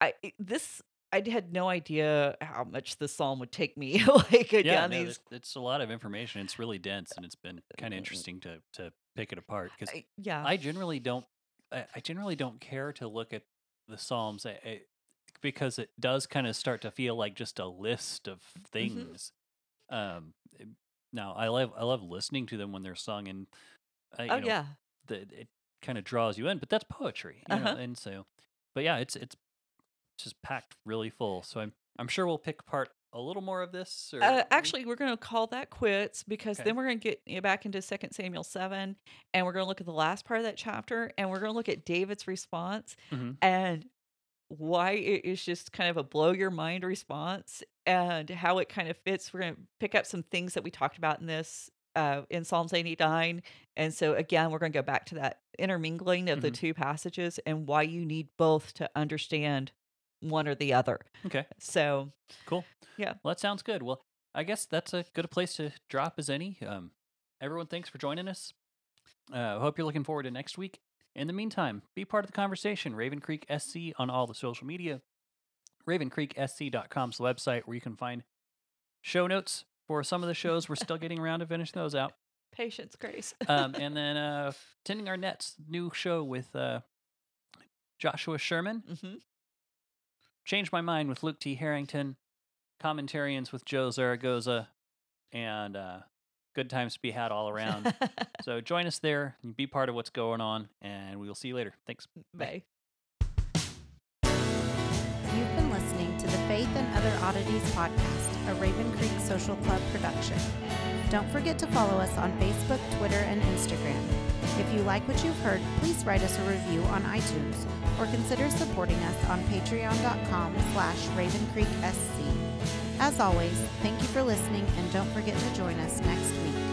i this i had no idea how much the psalm would take me like Yeah. down No, these it's, a lot of information. It's really dense, and it's been kind of interesting to to pick it apart because yeah I generally don't. I, I generally don't care to look at the Psalms I, I, because it does kind of start to feel like just a list of Mm-hmm. things. Um, it- now I love I love listening to them when they're sung, and I, you oh know, yeah the, it kind of draws you in. But that's poetry, you Uh-huh. and so, but yeah, it's it's just packed really full. So I'm I'm sure we'll pick apart a little more of this. Or Uh, actually, we're going to call that quits because Okay. then we're going to get you back into Second Samuel 7 and we're going to look at the last part of that chapter and we're going to look at David's response Mhm. and why it is just kind of a blow your mind response and how it kind of fits. We're going to pick up some things that we talked about in this uh, in Psalms 89. And so, again, we're going to go back to that intermingling of the Mhm. two passages and why you need both to understand one or the other. okay, So, cool. Yeah. Well, that sounds good. Well, I guess that's a good place to drop as any. Um, everyone, thanks for joining us. Uh, hope you're looking forward to next week. In the meantime, be part of the conversation. Raven Creek SC on all the social media. RavenCreekSC.com is the website where you can find show notes for some of the shows. We're still getting around to finish those out. Patience, Grace. Um, and then uh, Tending Our Nets, new show with uh, Joshua Sherman. hmm Changed My Mind with Luke T. Harrington. Commentarians with Joe Zaragoza. And uh, good times to be had all around. so join us there and be part of what's going on. And we will see you later. Thanks. Bye. You've been listening to the Faith and Other Oddities podcast, a Raven Creek Social Club production. Don't forget to follow us on Facebook, Twitter, and Instagram. If you like what you've heard, please write us a review on iTunes or consider supporting us on patreon.com slash ravencreeksc. As always, thank you for listening and don't forget to join us next week.